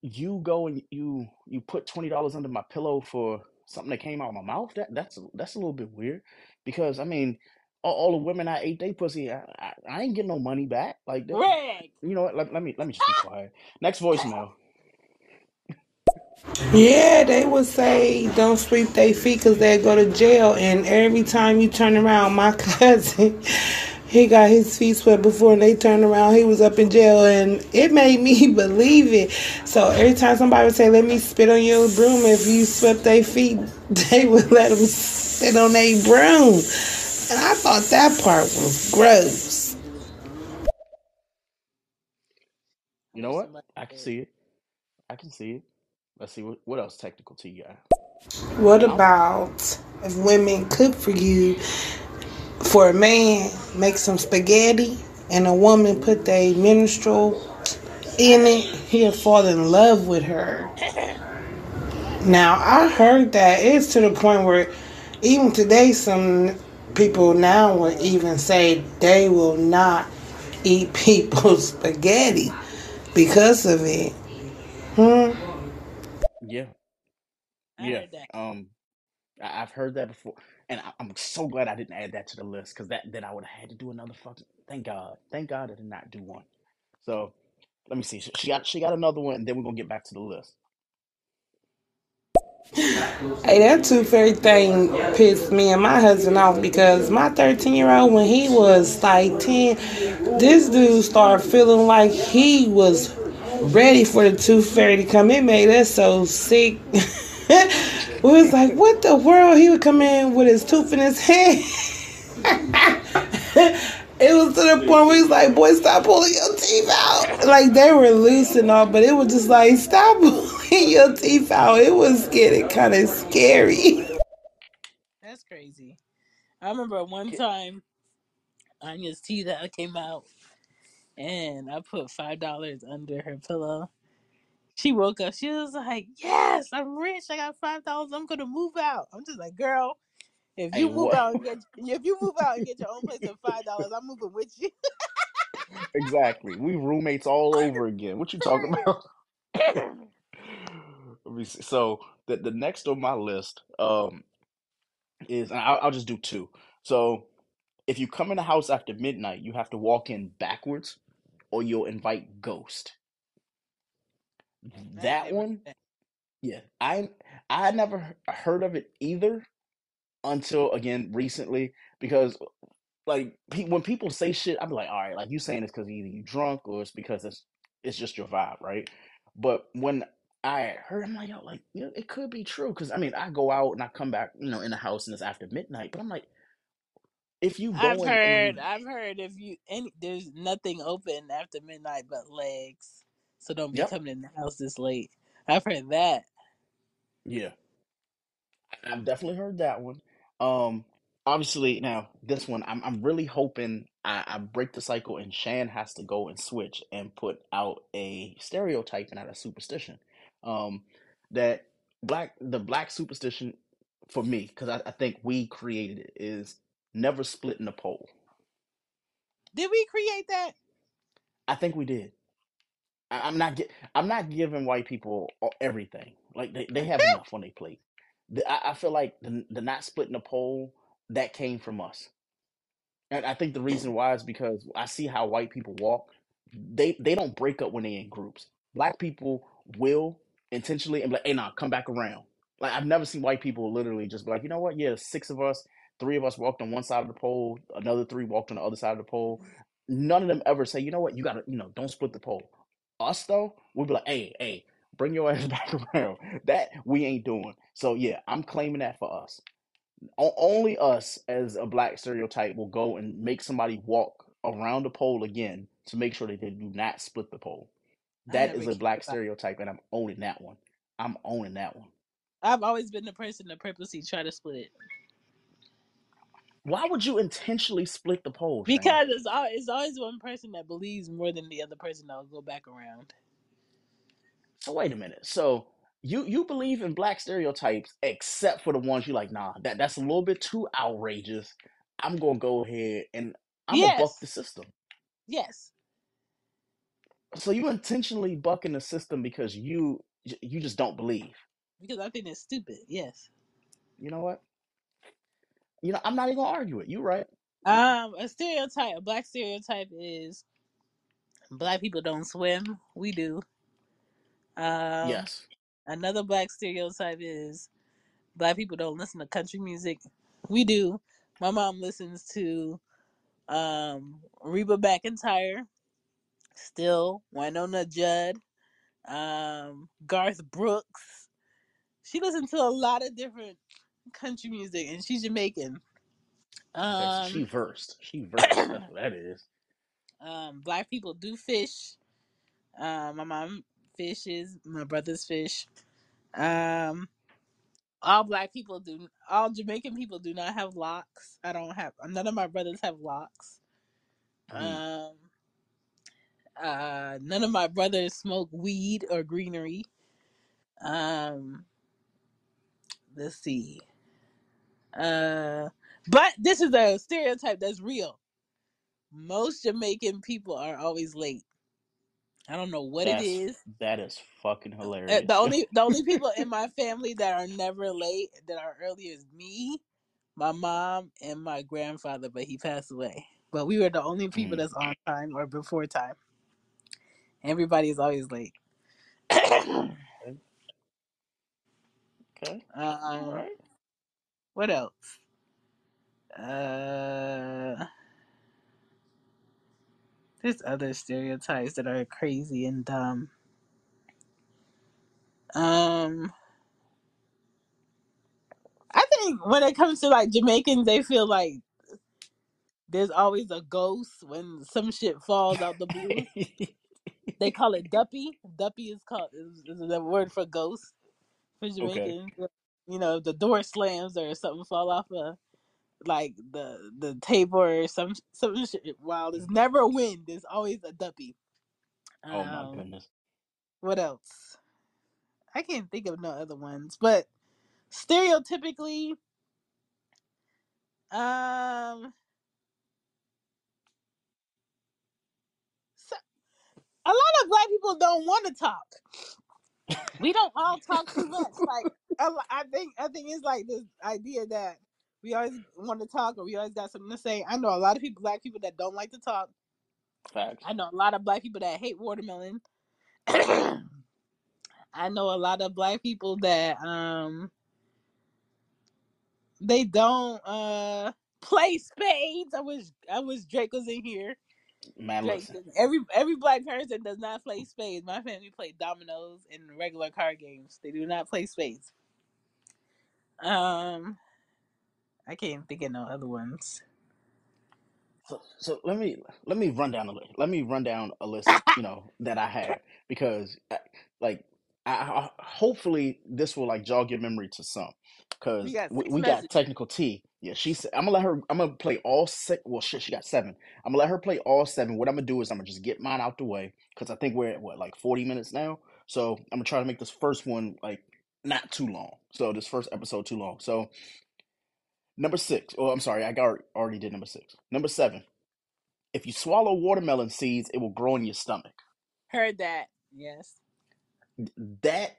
you go and you you put twenty dollars under my pillow for something that came out of my mouth. That that's that's a little bit weird, because I mean, all, all the women I ate they pussy, I, I, I ain't getting no money back. Like, that, Greg, you know what? Let, let me let me just be quiet. Next voicemail. Yeah, they would say don't sweep their feet because they go to jail. And every time you turn around, my cousin, he got his feet swept before and they turned around. He was up in jail and it made me believe it. So every time somebody would say, let me spit on your broom, if you swept their feet, they would let them sit on their broom. And I thought that part was gross. You know what? I can see it. I can see it. Let's see what what else technical to you got. What about if women cook for you for a man, make some spaghetti, and a woman put their menstrual in it, he'll fall in love with her. Now, I heard that it's to the point where even today, some people now will even say they will not eat people's spaghetti because of it. Hmm. yeah, I yeah. heard that. Um, I, I've heard that before, and I, I'm so glad I didn't add that to the list because that then I would have had to do another fucking. Thank God, thank God I did not do one. So let me see. She, she got she got another one, and then we're gonna get back to the list. Hey, that tooth fairy thing pissed me and my husband off because my 13 year old, when he was like 10, this dude started feeling like he was ready for the tooth fairy to come. It made us so sick. we was like, what the world? He would come in with his tooth in his head. it was to the point where he's like, boy, stop pulling your teeth out. Like they were loose and all, but it was just like, stop pulling your teeth out. It was getting kind of scary. That's crazy. I remember one time Anya's teeth that came out, and I put five dollars under her pillow. She woke up. She was like, "Yes, I'm rich. I got five dollars. I'm gonna move out." I'm just like, "Girl, if Hey, you move what? out and get if you move out and get your own place for five dollars, I'm moving with you." exactly. We roommates all over again. What you talking about? Let me see. So the the next on my list um is, and I'll, I'll just do two. So if you come in the house after midnight, you have to walk in backwards, or you'll invite ghost. That one, yeah, I I never he- heard of it either until again recently because like pe- when people say shit, I'm like, all right, like you saying it's because either you drunk or it's because it's it's just your vibe, right? But when I heard, I'm like, yo, like you know, it could be true because I mean, I go out and I come back, you know, in the house and it's after midnight, but I'm like, if you I've go in and heard you I've heard if you any there's nothing open after midnight but legs. So don't be yep coming in the house this late. I've heard that. yeah I've definitely heard that one. Um, obviously, now this one, I'm I'm really hoping I, I break the cycle and Chan has to go and switch and put out a stereotype and not a superstition. Um, that black the black superstition for me, because I, I think we created it, is never splitting the pole. Did we create that? I think we did. I, I'm not gi- I'm not giving white people a- everything. Like they, they have enough on their plate. The, I, I feel like the, the not splitting the pole that came from us. And I think the reason why is because I see how white people walk. They they don't break up when they in groups. Black people will intentionally and be like, hey, nah, come back around. Like I've never seen white people literally just be like, you know what? Yeah, six of us, three of us walked on one side of the pole, another three walked on the other side of the pole. None of them ever say, you know what? You gotta, you know, don't split the pole. Us though, we'd be like, hey, hey, bring your ass back around. That we ain't doing. So yeah, I'm claiming that for us o- only us as a black stereotype will go and make somebody walk around the pole again to make sure that they do not split the pole. I That never is a cared black about. stereotype, and I'm owning that one. I'm owning that one. I've always been the person to purposely try to split it Why would you intentionally split the pole, Shane? because it's it's always one person that believes more than the other person that will go back around. So wait a minute. So you you believe in black stereotypes, except for the ones you like, nah, that that's a little bit too outrageous. I'm gonna go ahead and I'm gonna buck the system. yes, So you intentionally bucking the system because you you just don't believe. because I think it's stupid. Yes. You know what? You know, I'm not even gonna argue it. You right. Um, a stereotype, a black stereotype is black people don't swim. We do. Um, Yes. another black stereotype is black people don't listen to country music. We do. My mom listens to um Reba McEntire, still Wynonna Judd, um, Garth Brooks. She listens to a lot of different country music, and she's Jamaican. Um, she versed. She versed. That's what that is. um, black people do fish. Um, my mom fishes. My brothers fish. Um, all black people do. All Jamaican people do not have locks. I don't have. None of my brothers have locks. Mm, Um, uh, none of my brothers smoke weed or greenery. Um, let's see. Uh, but this is a stereotype that's real. Most Jamaican people are always late. I don't know what it that's is. that is fucking Uh, the only the only people in my family that are never late that are early is me, my mom, and my grandfather, but he passed away. But we were the only people Mm, that's on time or before time. Everybody is always late. um, okay. All right. what else? Uh, there's other stereotypes that are crazy and dumb. Um, I think when it comes to like Jamaicans, they feel like there's always a ghost when some shit falls out the blue. They call it duppy. Duppy is called is, is the word for ghost for okay. Jamaicans. You know, the door slams or something fall off of like the the table or some some shit. While there's never a win. there's always a duppy. Oh my Um, goodness. what else? I can't think of no other ones, but stereotypically, um, so, a lot of black people don't want to talk. We don't all talk too much. Like I think, I think it's like this idea that we always want to talk or we always got something to say. I know a lot of people, black people that don't like to talk. Facts. I know a lot of black people that hate watermelon. I know a lot of black people that um they don't uh play spades. I wish I wish Drake was in here. Man, Drake every every black person does not play spades. My family play dominoes and regular card games. They do not play spades. Um I can't think of no other ones. So, so let me let me run down a list. Let me run down a list, you know, that I have because, uh, like, I, I hopefully this will like jog your memory to some. We Because got we, six we got messages. technical T. Yeah, she said I'm gonna let her. I'm gonna play all six. Well, shit, she got seven. I'm gonna let her play all seven. What I'm gonna do is I'm gonna just get mine out the way because I think we're at what like 40 minutes now. So I'm gonna try to make this first one like not too long. So this first episode too long. So number six. Oh, I'm sorry, I got already did number six. Number seven. If you swallow watermelon seeds, it will grow in your stomach. Heard that. Yes. That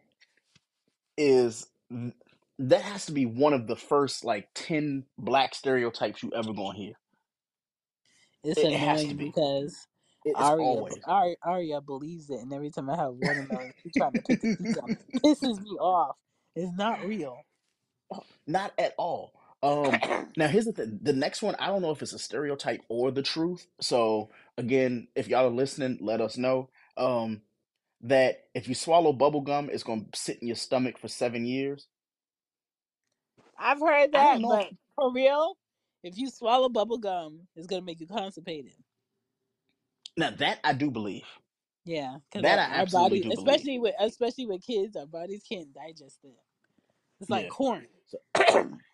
is that has to be one of the first like 10 black stereotypes you ever gonna hear. It's It, it has to annoying be. because It- it's Aria, always. Aria, Aria believes it, and every time I have watermelon, she's trying to pick the seeds out. It pisses me off. It's not real. Oh, not at all. Um now here's the thing. The next one, I don't know if it's a stereotype or the truth. So again, if y'all are listening, let us know. Um that if you swallow bubble gum, it's gonna sit in your stomach for seven years. I've heard I don't that, know if but for real, if you swallow bubble gum, it's gonna make you constipated. now that I do believe. Yeah, because That our, I our absolutely body, do believe. especially with especially with kids, our bodies can't digest it. It's like Yeah. corn. So.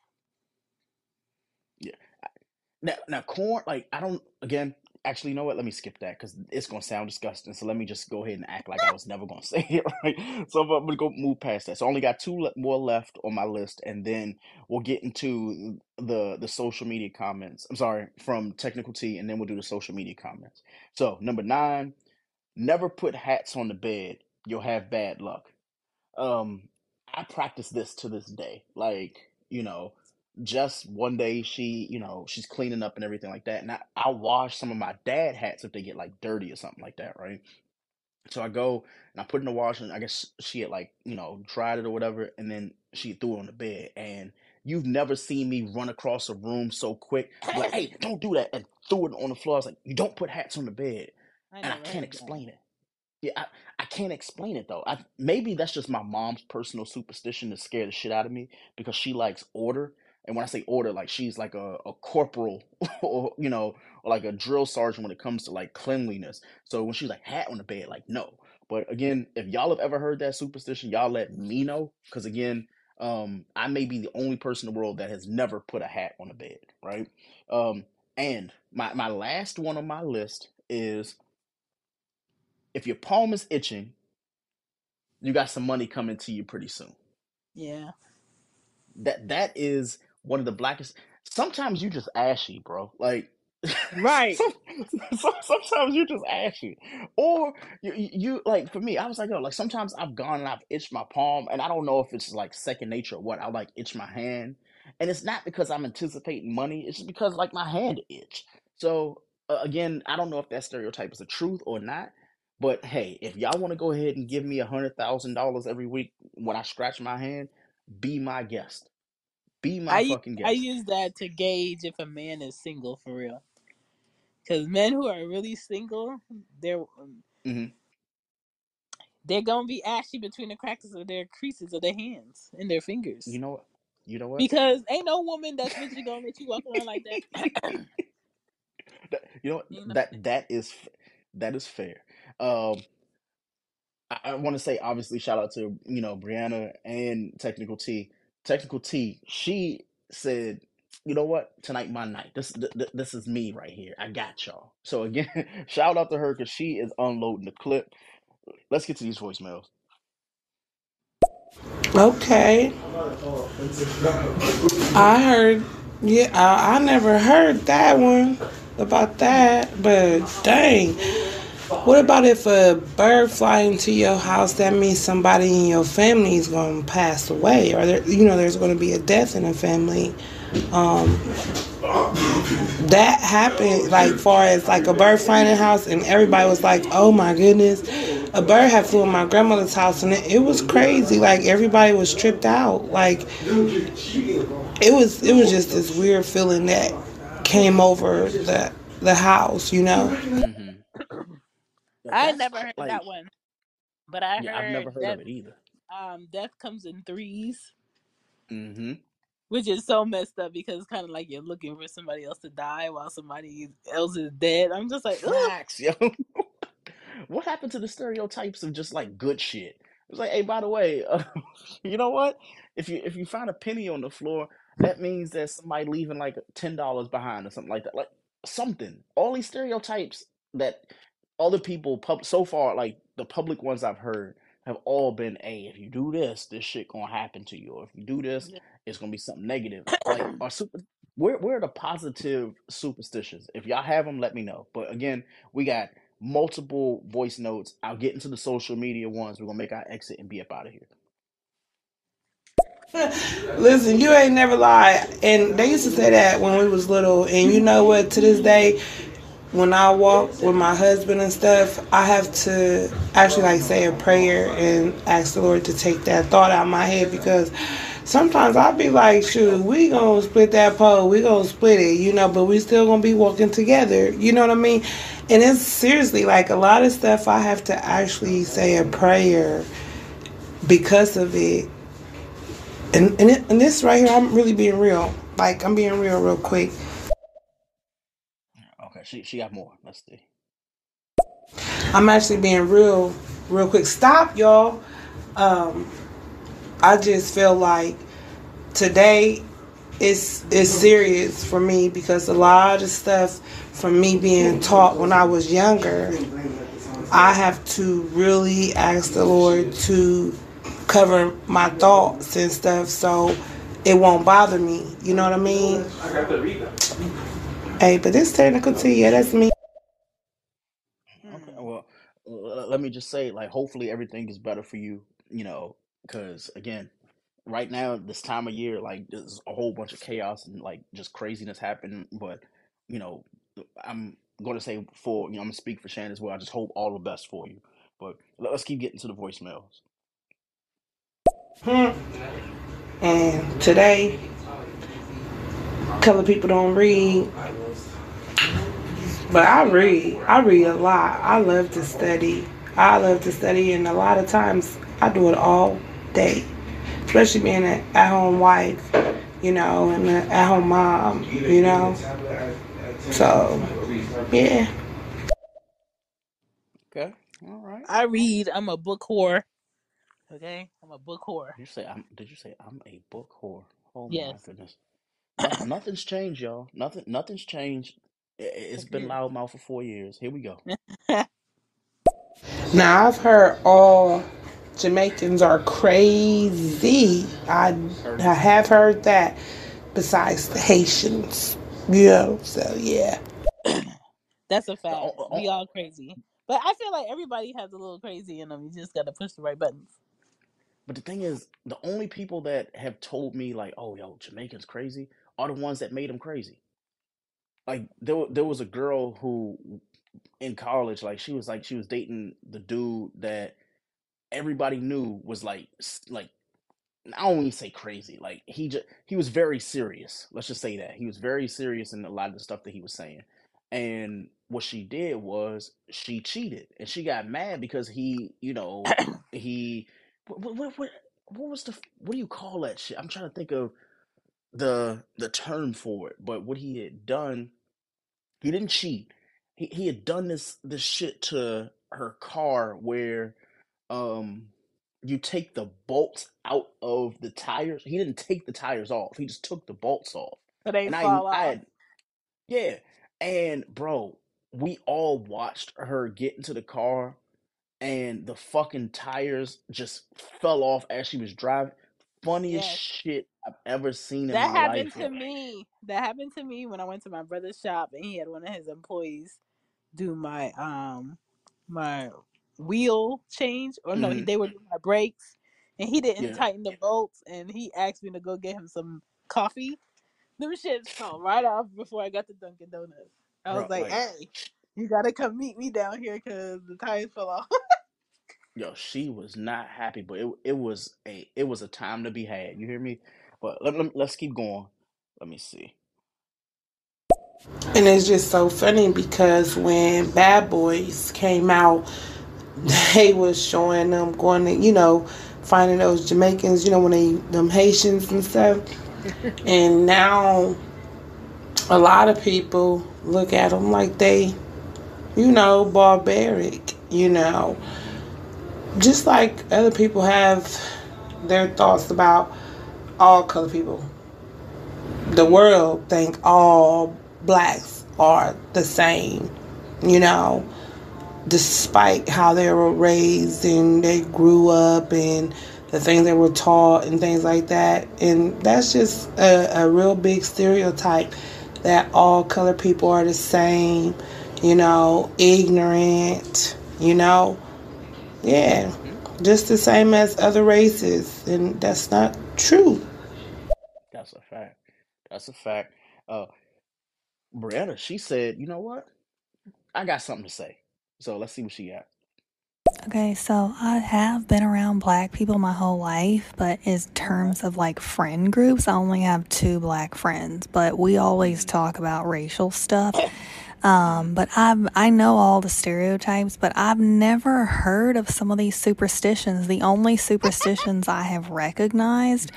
Now, now corn, like I don't. Again, actually, you know what? Let me skip that because it's gonna sound disgusting. So let me just go ahead and act like I was never gonna say it. Right. So I'm gonna go move past that. So I only got two le- more left on my list, and then we'll get into the the social media comments. I'm sorry, from Technical T, and then we'll do the social media comments. So number nine, never put hats on the bed. You'll have bad luck. um i practice this to this day like you know just one day she you know she's cleaning up and everything like that and I, i wash some of my dad hats if they get like dirty or something like that right so i go and i put in the wash and i guess she had like you know dried it or whatever and then she threw it on the bed and you've never seen me run across a room so quick like hey don't do that and threw it on the floor i was like you don't put hats on the bed I and i can't heard that. explain it yeah, I, I can't explain it though. I maybe that's just my mom's personal superstition to scare the shit out of me because she likes order. And when I say order, like she's like a, a corporal or you know, or like a drill sergeant when it comes to like cleanliness. So when she's like hat on the bed, like no. But again, if y'all have ever heard that superstition, y'all let me know. Cause again, um, I may be the only person in the world that has never put a hat on a bed, right? Um, and my my last one on my list is if your palm is itching, you got some money coming to you pretty soon. Yeah. That that is one of the blackest. Sometimes you just ashy, bro. Like, Right. some, some- sometimes you just ashy, or you, you you- like for me, I was like, yo, like sometimes I've gone and I've itched my palm, and I don't know if it's like second nature or what. I like itch my hand, and it's not because I'm anticipating money. It's just because like my hand itch. So uh, again, I don't know if that stereotype is the truth or not. But hey, if y'all want to go ahead and give me a hundred thousand dollars every week when I scratch my hand, be my guest. Be my I fucking I use that to gauge if a man is single for real. Because men who are really single, they're hmm they're gonna be ashy between the cracks of their creases of their hands and their fingers. You know what? You know what? Because ain't no woman that's literally gonna let you walk around like that. That- you know what? You know? That that is that is fair. Um, I, I want to say obviously shout out to you know Brianna and Technical T. Technical T. She said, you know what? Tonight my night. This th- th- this is me right here. I got y'all. So again, shout out to her because she is unloading the clip. Let's get to these voicemails. Okay. I heard, yeah, I, I never heard that one about that, but dang. What about if a bird fly into your house? That means somebody in your family is going to pass away, or there, you know, there's going to be a death in the family. Um, that happened, like far as like a bird flying in the house, and everybody was like, "Oh my goodness." A bird had flew in my grandmother's house, and it, it was crazy. Like everybody was tripped out. Like it was, it was just this weird feeling that came over the the house. You know. I never heard that one, but I Yeah, heard I've never heard that of it either. um, death comes in threes. Mm-hmm. which is so messed up because it's kind of like you're looking for somebody else to die while somebody else is dead. I'm just like. Facts, yo. what happened to the stereotypes of just like good shit? It's like, hey, by the way, uh, you know what? If you if you find a penny on the floor, that means that somebody leaving like ten dollars behind or something like that. Like something. All these stereotypes that other people pub so far, like the public ones I've heard, have all been, hey, if you do this, this shit gonna happen to you. Or if you do this, it's gonna be something negative. Like our super where where are the positive superstitions? If y'all have them, let me know. But again, we got multiple voice notes. I'll get into the social media ones. We're gonna make our exit and be up out of here. Listen, you ain't never lied. And they used to say that when we was little. And you know what? To this day, when I walk with my husband and stuff, I have to actually like say a prayer and ask the Lord to take that thought out of my head because sometimes I'll be like, shoot, we gonna split that pole, we gonna split it, you know, but we still gonna be walking together. You know what I mean? And it's seriously like a lot of stuff I have to actually say a prayer because of it. And and, it, and this right here, I'm really being real. Like I'm being real, real quick. Okay, she she got more. Let's see. I'm actually being real, real quick. Stop, y'all. Um, I just feel like today is is serious for me because a lot of stuff from me being taught when I was younger, I have to really ask the Lord to cover my thoughts and stuff so it won't bother me. You know what I mean? Hey, but this technical T, yeah, that's me. Okay, well, l- let me just say, like, hopefully everything is better for you. You know, because again, right now, this time of year, like, there's a whole bunch of chaos and like just craziness happening. But you know, I'm going to say for you know, I'm gonna speak for Shannon as well. I just hope all the best for you. But let- let's keep getting to the voicemails. Hmm. And today, color people don't read, but I read. I read a lot. I love to study. I love to study, and a lot of times I do it all day, especially being an at-home wife, you know, and an at-home mom, you know. So, yeah. Okay, all right. I read. I'm a book whore. Okay, I'm a book whore. You say I'm? Did you say I'm a book whore? Oh Yes. my goodness. Nothing, nothing's changed, y'all. Nothing, nothing's changed. I- I- It's been Agreed. loudmouth for four years. Here we go. Now I've heard all Jamaicans are crazy. I, I have heard that. Besides the Haitians, you know. So yeah. That's a fact. We all crazy. But I feel like everybody has a little crazy in them. You just gotta push the right buttons. But the thing is, the only people that have told me like, "Oh, yo, Jamaicans crazy," are the ones that made them crazy. Like there, there was a girl who in college, like she was like she was dating the dude that everybody knew was like, like I don't even say crazy. Like he just he was very serious. Let's just say that he was very serious in a lot of the stuff that he was saying. And what she did was she cheated, and she got mad because he, you know, he what what what, what was the what do you call that shit? I'm trying to think of the the term for it. But what he had done, he didn't cheat. He he had done this this shit to her car where um you take the bolts out of the tires. He didn't take the tires off. He just took the bolts off. So they And fall I off. had yeah. And bro, we all watched her get into the car and the fucking tires just fell off as she was driving. Funniest Yes. shit I've ever seen in That my happened life, to me. That happened to me when I went to my brother's shop and he had one of his employees do my um my wheel change or no, he hmm they were doing my brakes and he didn't Yeah. tighten the bolts and he asked me to go get him some coffee. Them shits fell right off before I got to Dunkin' Donuts. I was Bro, like, like "Hey, you gotta come meet me down here because the tires fell off." Yo, she was not happy, but it it was a it was a time to be had. You hear me? But let, let, let's keep going. Let me see. And it's just so funny because when Bad Boys came out, they was showing them going to, you know, finding those Jamaicans, you know, when they them Haitians and stuff. And now a lot of people look at them like they, you know, barbaric, you know. Just like other people have their thoughts about all color people. The world think all blacks are the same, you know, despite how they were raised and they grew up and the things they were taught and things like that. And that's just a, a real big stereotype that all color people are the same, you know, ignorant, you know. Yeah, hmm just the same as other races. And that's not true. That's a fact. That's a fact. Uh, Brianna, she said, you know what? I got something to say. So let's see what she got. Okay, so I have been around black people my whole life, but in terms of like friend groups, I only have two black friends, but we always Mm-hmm. talk about racial stuff. Um, but I've I know all the stereotypes, but I've never heard of some of these superstitions. The only superstitions I have recognized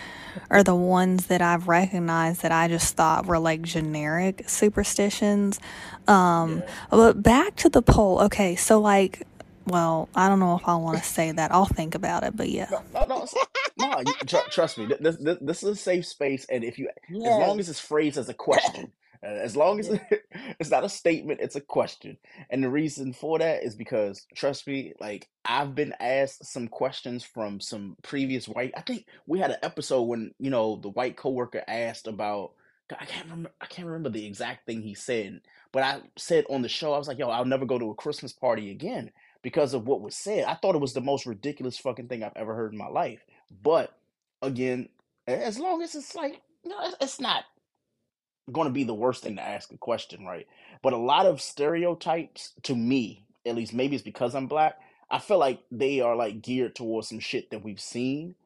are the ones that I've recognized that I just thought were like generic superstitions. Um, Yeah. but back to the poll. Okay, so like well, I don't know if I want to say that. I'll think about it, but yeah. No, no, no, no. You, tr- trust me. This, this, this is a safe space, and if you, as long as it's phrased as a question, as long as it's not a statement, it's a question. And the reason for that is because, trust me, like I've been asked some questions from some previous white. I think we had an episode when you know the white coworker asked about. I can't remember. I can't remember the exact thing he said, but I said on the show, I was like, "Yo, I'll never go to a Christmas party again." because of what was said. I thought it was the most ridiculous fucking thing I've ever heard in my life. But again, as long as it's like, you know, it's, it's not going to be the worst thing to ask a question, right? But a lot of stereotypes, to me, at least maybe it's because I'm black, I feel like they are like geared towards some shit that we've seen.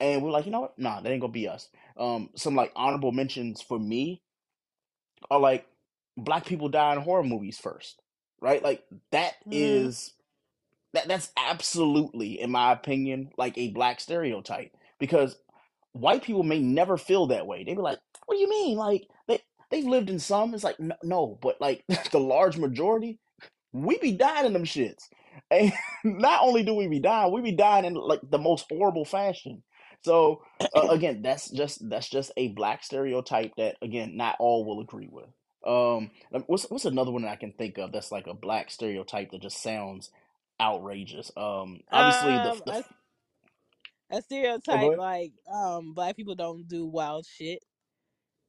And we're like, you know what? Nah, that ain't gonna be us. Um, some like honorable mentions for me are like black people die in horror movies first, right? Like that Mm. is that that's absolutely, in my opinion, like a black stereotype because white people may never feel that way. They be like, "What do you mean? Like they they've lived in some." It's like no, no but like the large majority, we be dying in them shits. And not only do we be dying, we be dying in like the most horrible fashion. So uh, again, that's just that's just a black stereotype that again not all will agree with. Um, what's what's another one that I can think of that's like a black stereotype that just sounds outrageous. Um, obviously the Um, the a, a oh stereotype ahead. like um black people don't do wild shit.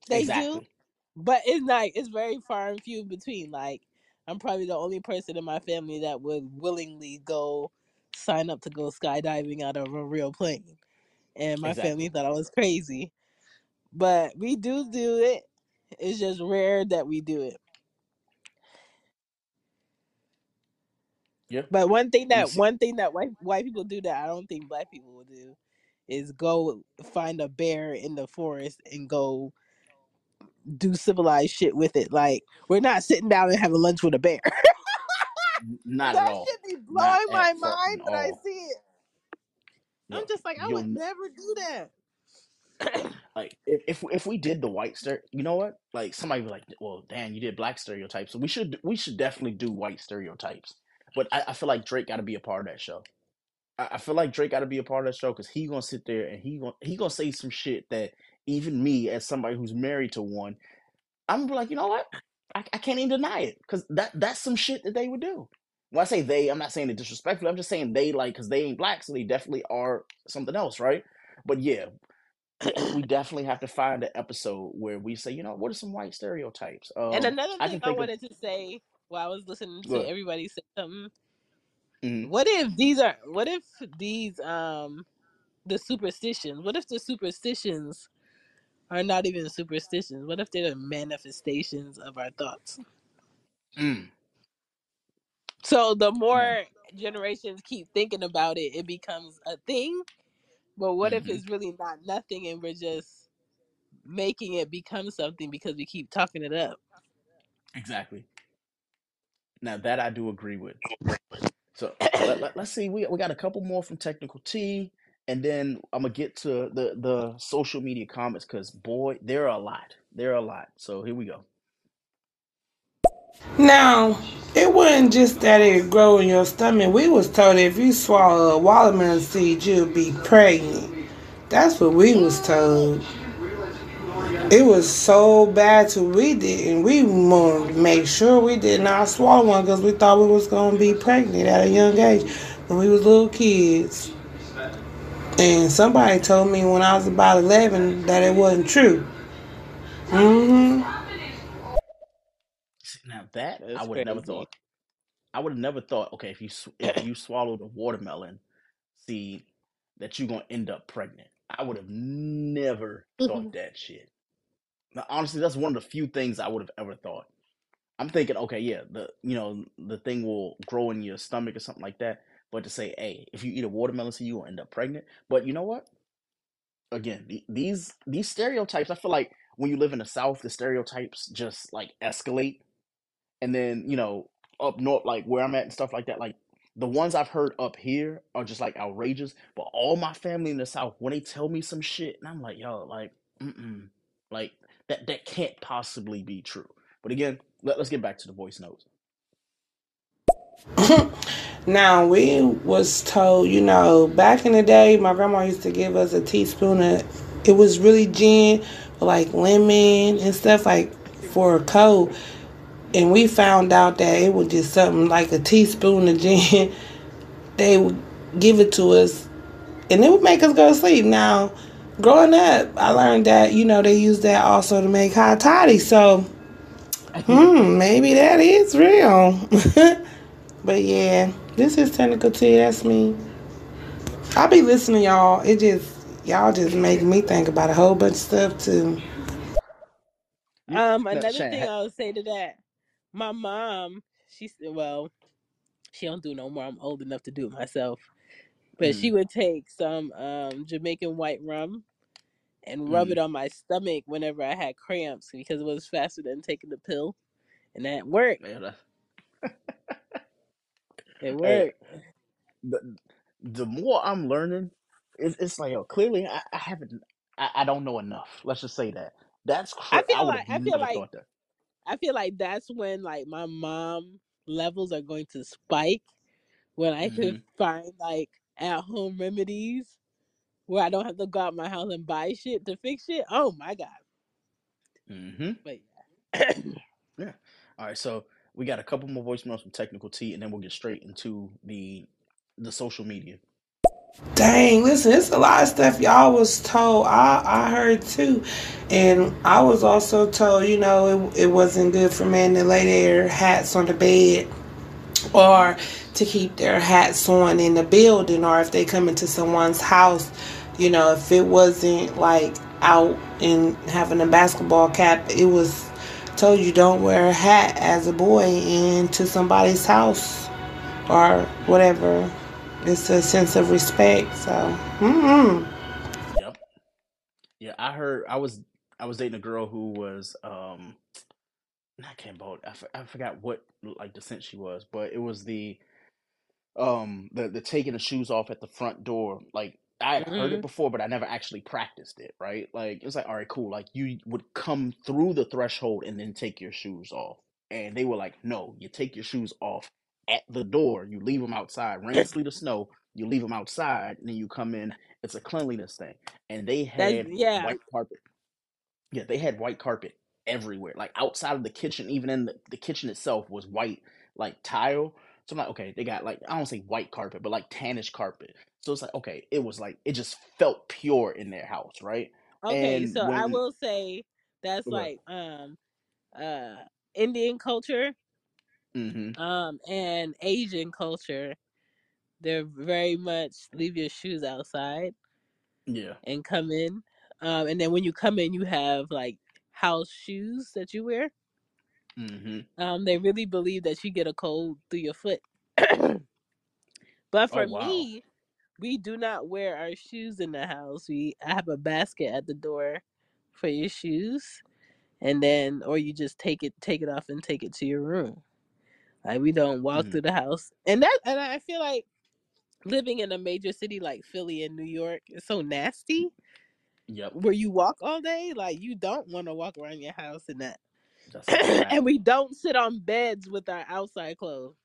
They do, Exactly. But it's like it's very far and few between. Like I'm probably the only person in my family that would willingly go sign up to go skydiving out of a real plane, and my family Exactly. thought I was crazy. But we do do it. It's just rare that we do it. Yeah. But one thing that see, one thing that white white people do that I don't think black people will do is go find a bear in the forest and go do civilized shit with it. Like we're not sitting down and having lunch with a bear. not at that all. should be Not blowing at my fucking mind when I all. see it. I'm just like I you'll would never do that. like if if if we did the white stereo, you know what? Like somebody be like, "Well, Dan, you did black stereotypes, so we should we should definitely do white stereotypes." But I, I feel like Drake got to be a part of that show. I, I feel like Drake got to be a part of that show because he gonna sit there and he gonna he gonna say some shit that even me, as somebody who's married to one, I'm like, you know what? I, I can't even deny it because that that's some shit that they would do. When I say they, I'm not saying it disrespectfully. I'm just saying they like because they ain't black, so they definitely are something else, right? But yeah, we definitely have to find an episode where we say, you know, what are some white stereotypes? and Um, another I thing I think of wanted to say while I was listening to good. everybody say something. Mm-hmm. What if these are what if these um the superstitions, what if the superstitions are not even superstitions? What if they're the manifestations of our thoughts? Mm. So the more generations keep thinking about it, it becomes a thing. But what if hmm it's really not nothing and we're just making it become something because we keep talking it up? exactly. Now that I do agree with. So let, let, us see. We we got a couple more from Technical T. and then I'm gonna get to the the social media comments because boy, there are a lot. There are a lot. So here we go. Now, it wasn't just that it grow in your stomach. We was told if you swallow a watermelon seed, you'll be pregnant. That's what we was told. It was so bad to we didn't. We wanted to make sure we did not swallow one because we thought we was gonna be pregnant at a young age when we was little kids. And somebody told me when I was about eleven that it wasn't true. Mm-hmm. Now that That's I would have never thought. I would have never thought. Okay, if you if you swallowed a watermelon seed, that you're gonna end up pregnant. I would have never thought that shit. Now, honestly, that's one of the few things I would have ever thought. I'm thinking, okay, yeah, the you know the thing will grow in your stomach or something like that. But to say, hey, if you eat a watermelon seed, you will end up pregnant. But you know what? Again, the, these these stereotypes. I feel like when you live in the South, the stereotypes just like escalate and then you know up north like where i'm at and stuff like that like the ones i've heard up here are just like outrageous but all my family in the south when they tell me some shit and i'm like yo like mm-mm like that that can't possibly be true but again let, let's get back to the voice notes Now we was told, you know, back in the day, my grandma used to give us a teaspoon of. It was really gin, like lemon and stuff, like for a cold. And we found out that it was just something like a teaspoon of gin. They would give it to us, and it would make us go to sleep. Now, growing up, I learned that you know they use that also to make hot toddy. So, hmm, maybe that is real. but yeah, this is technical T. That's me. I be listening, to y'all. It just y'all just make me think about a whole bunch of stuff too. Um, another thing I would say to that, my mom, she said, well, she don't do no more. I'm old enough to do it myself. But she mm, would take some um Jamaican white rum and rub mm, it on my stomach whenever I had cramps because it was faster than taking the pill, and that worked. It hey, worked. the, the more i'm learning it's, it's like yo clearly i, I haven't I, I don't know enough let's just say that that's I cra- i feel would like have I feel never like thought that I feel like that's when like my mom levels are going to spike when I hmm can find like at home remedies where I don't have to go out my house and buy shit to fix shit. Oh my god! hmm But yeah. Yeah. All right. So we got a couple more voicemails from Technical T, and then we'll get straight into the the social media. Dang, listen, it's a lot of stuff y'all was told. I I heard too, and I was also told, you know, it, it wasn't good for men to lay their hats on the bed or to keep their hats on in the building, or if they come into someone's house, you know, if it wasn't like out and having a basketball cap, it was told you don't wear a hat as a boy into somebody's house or whatever. It's a sense of respect. So, mm-mm. Yep. Yeah. I heard. I was I was dating a girl who was um. Can't both. I, I forgot what like descent she was, but it was the um the the taking the shoes off at the front door like i had heard it hmm before but i never actually practiced it right like it was like all right cool like you would come through the threshold and then take your shoes off and they were like no you take your shoes off at the door you leave them outside rain sleet or snow you leave them outside and then you come in it's a cleanliness thing and they had yeah. white carpet yeah, they had white carpet everywhere. Like outside of the kitchen, even in the, the kitchen itself was white, like tile. So I'm like, okay, they got like I don't say white carpet, but like tannish carpet. So it's like, okay, it was like it just felt pure in their house, right? Okay, And so I will say that's like um uh Indian culture mm-hmm, um and Asian culture. They're very much leave your shoes outside yeah, and come in. Um and then when you come in you have like house shoes that you wear. Mm-hmm. Um they really believe that you get a cold through your foot. but Oh for wow. me, we do not wear our shoes in the house. We I have a basket at the door for your shoes and then or you just take it take it off and take it to your room. Like we don't walk Mm, through the house. And that and I feel like living in a major city like Philly and New York is so nasty. Yep, Where you walk all day, like you don't want to walk around your house in that. and we don't sit on beds with our outside clothes.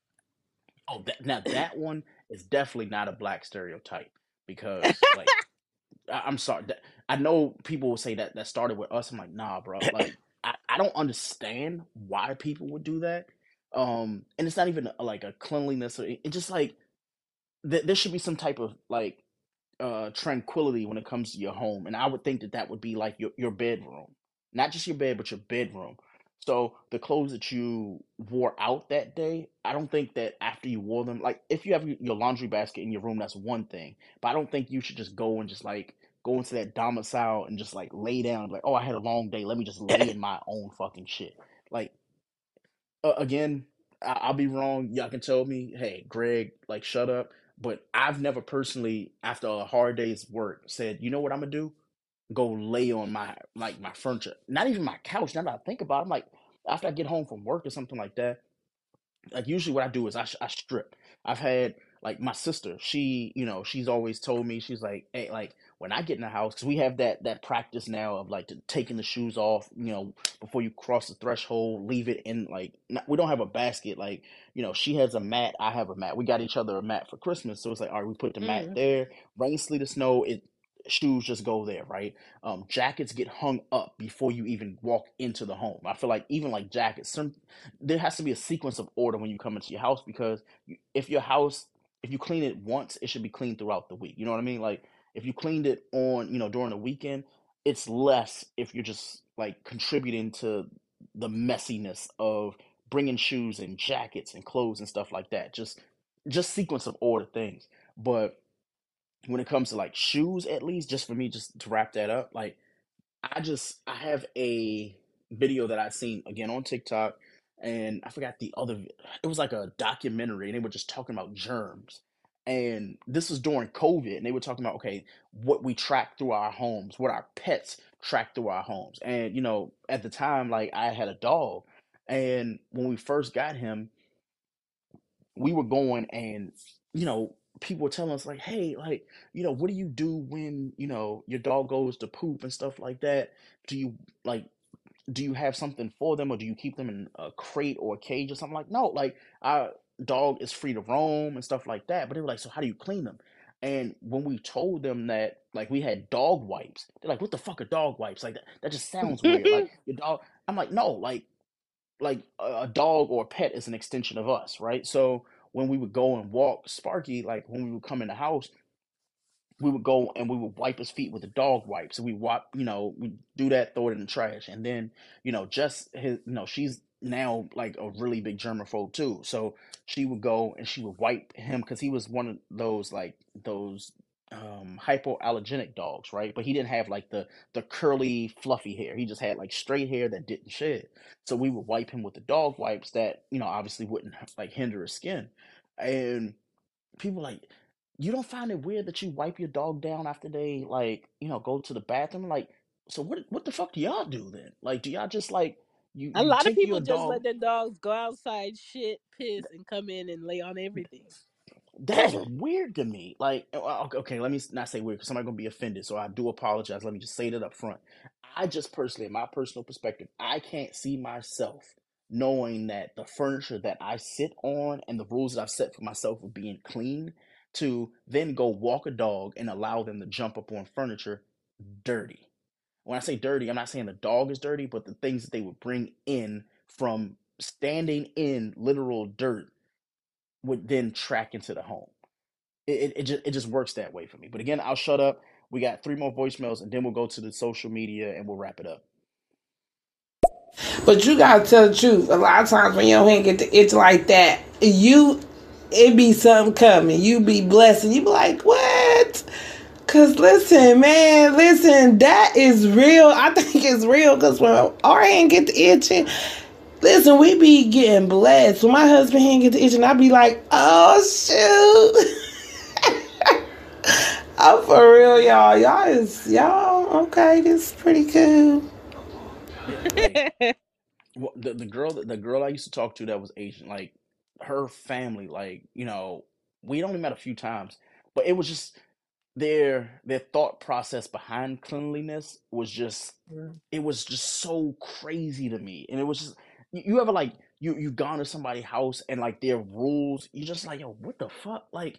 Oh, that, now that one is definitely not a black stereotype because, like, I, I'm sorry, that, I know people will say that that started with us. I'm like, nah, bro. Like, I, I don't understand why people would do that. Um, and it's not even a, like a cleanliness or it, it just like th- there should be some type of like uh tranquility when it comes to your home, and I would think that that would be like your your bedroom, not just your bed, but your bedroom. So the clothes that you wore out that day, I don't think that after you wore them, like if you have y- your laundry basket in your room, that's one thing. But I don't think you should just go and just like go into that domicile and just like lay down, like, oh, I had a long day, let me just lay in my own fucking shit. Like uh, again, I- I'll be wrong. Y'all can tell me, hey, Greg, like, shut up. But I've never personally, after a hard day's work, said, you know what I'm gonna do? Go lay on my like my furniture, not even my couch. Now that I think about, it, I'm like, after I get home from work or something like that, like usually what I do is I, I strip. I've had like my sister. She, you know, she's always told me she's like, hey, like when I get in the house, because we have that that practice now of like taking the shoes off, you know, before you cross the threshold, leave it in like not, we don't have a basket. Like you know, she has a mat, I have a mat. We got each other a mat for Christmas, so it's like, all right, we put the mat Mm. there. Rain, sleet, or snow, it shoes just go there, right? Um, jackets get hung up before you even walk into the home. I feel like even like jackets, some there has to be a sequence of order when you come into your house because if your house if you clean it once it should be cleaned throughout the week you know what i mean like if you cleaned it on you know during the weekend it's less if you're just like contributing to the messiness of bringing shoes and jackets and clothes and stuff like that just just sequence of order things but when it comes to like shoes at least just for me just to wrap that up like I just I have a video that I've seen again on TikTok, and I forgot the other. It was like a documentary, and they were just talking about germs. And this was during COVID, and they were talking about okay, what we track through our homes, what our pets track through our homes. And you know, at the time, like I had a dog, and when we first got him, we were going and you know people were telling us like hey like you know what do you do when you know your dog goes to poop and stuff like that? Do you like do you have something for them or do you keep them in a crate or a cage or something? Like no like our dog is free to roam and stuff like that. But they were like so how do you clean them? And when we told them that like we had dog wipes they're like what the fuck are dog wipes? Like that, that just sounds weird. Like your dog i'm like no like like a, a dog or a pet is an extension of us, right? So when we would go and walk Sparky, like when we would come in the house, we would go and we would wipe his feet with the dog wipes. So we wipe, you know, we do that, throw it in the trash, and then you know, just his, you know, she's now like a really big germaphobe too. So she would go and she would wipe him because he was one of those like those um hypoallergenic dogs, right? But he didn't have like the the curly fluffy hair. He just had like straight hair that didn't shed. So we would wipe him with the dog wipes that, you know, obviously wouldn't like hinder his skin. And people like, you don't find it weird that you wipe your dog down after they like, you know, go to the bathroom? Like, so what what the fuck do y'all do then? Like, do y'all just like you A lot of people just let their dogs go outside, shit, piss, and come in and lay on everything. That's weird to me. Like, uh, okay, okay, let me not say weird because somebody's gonna be offended. So I do apologize. Let me just say that up front. I just personally, in my personal perspective, I can't see myself knowing that the furniture that I sit on and the rules that I've set for myself of being clean to then go walk a dog and allow them to jump up on furniture dirty. When I say dirty, I'm not saying the dog is dirty, but the things that they would bring in from standing in literal dirt would then track into the home. It, it, it just it just works that way for me. But again, I'll shut up. We got three more voicemails, and then we'll go to the social media and we'll wrap it up. But you gotta tell the truth. A lot of times when your hand get the itch like that, you it be something coming. You be blessed and you be like, what? Cause listen, man, listen, that is real. I think it's real because when our hand get the itching, listen, we be getting blessed. When my husband hand get the itching, I be like, oh shoot. I'm for real, y'all. Y'all is y'all okay. This is pretty cool. Hey, well, the the girl that the girl I used to talk to that was Asian, like her family, like you know, we only met a few times, but it was just their their thought process behind cleanliness was just Mm. it was just so crazy to me and it was just you, ever like you you've gone to somebody's house and like their rules you just like yo what the fuck? Like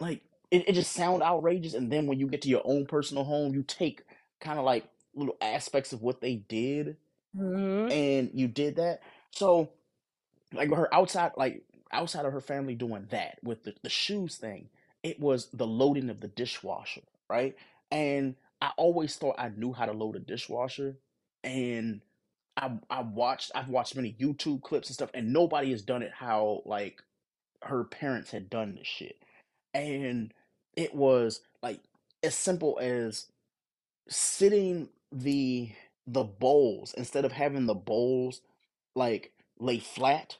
like it, it just sound outrageous and then when you get to your own personal home you take kind of like little aspects of what they did Mhm. and you did that. So like her outside like outside of her family doing that with the, the shoes thing it was the loading of the dishwasher right? And i always thought i knew how to load a dishwasher and i i watched i've watched many youtube clips and stuff and nobody has done it how like her parents had done this shit. And it was like as simple as sitting the the bowls instead of having the bowls like lay flat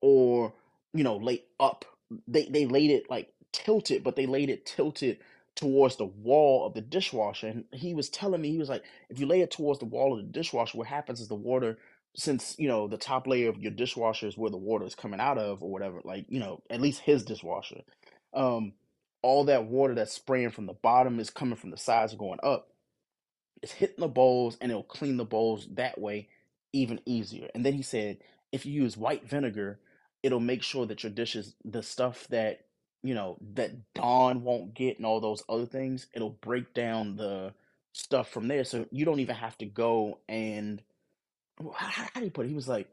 or you know lay up they they laid it like tilted but they laid it tilted towards the wall of the dishwasher and he was telling me he was like if you lay it towards the wall of the dishwasher what happens is the water since you know the top layer of your dishwasher is where the water is coming out of or whatever like you know at least his dishwasher um all that water that's spraying from the bottom is coming from the sides going up it's hitting the bowls and it'll clean the bowls that way even easier. And then he said, if you use white vinegar, it'll make sure that your dishes, the stuff that you know that Dawn won't get and all those other things, it'll break down the stuff from there. So you don't even have to go and how, how how do you put it? He was like,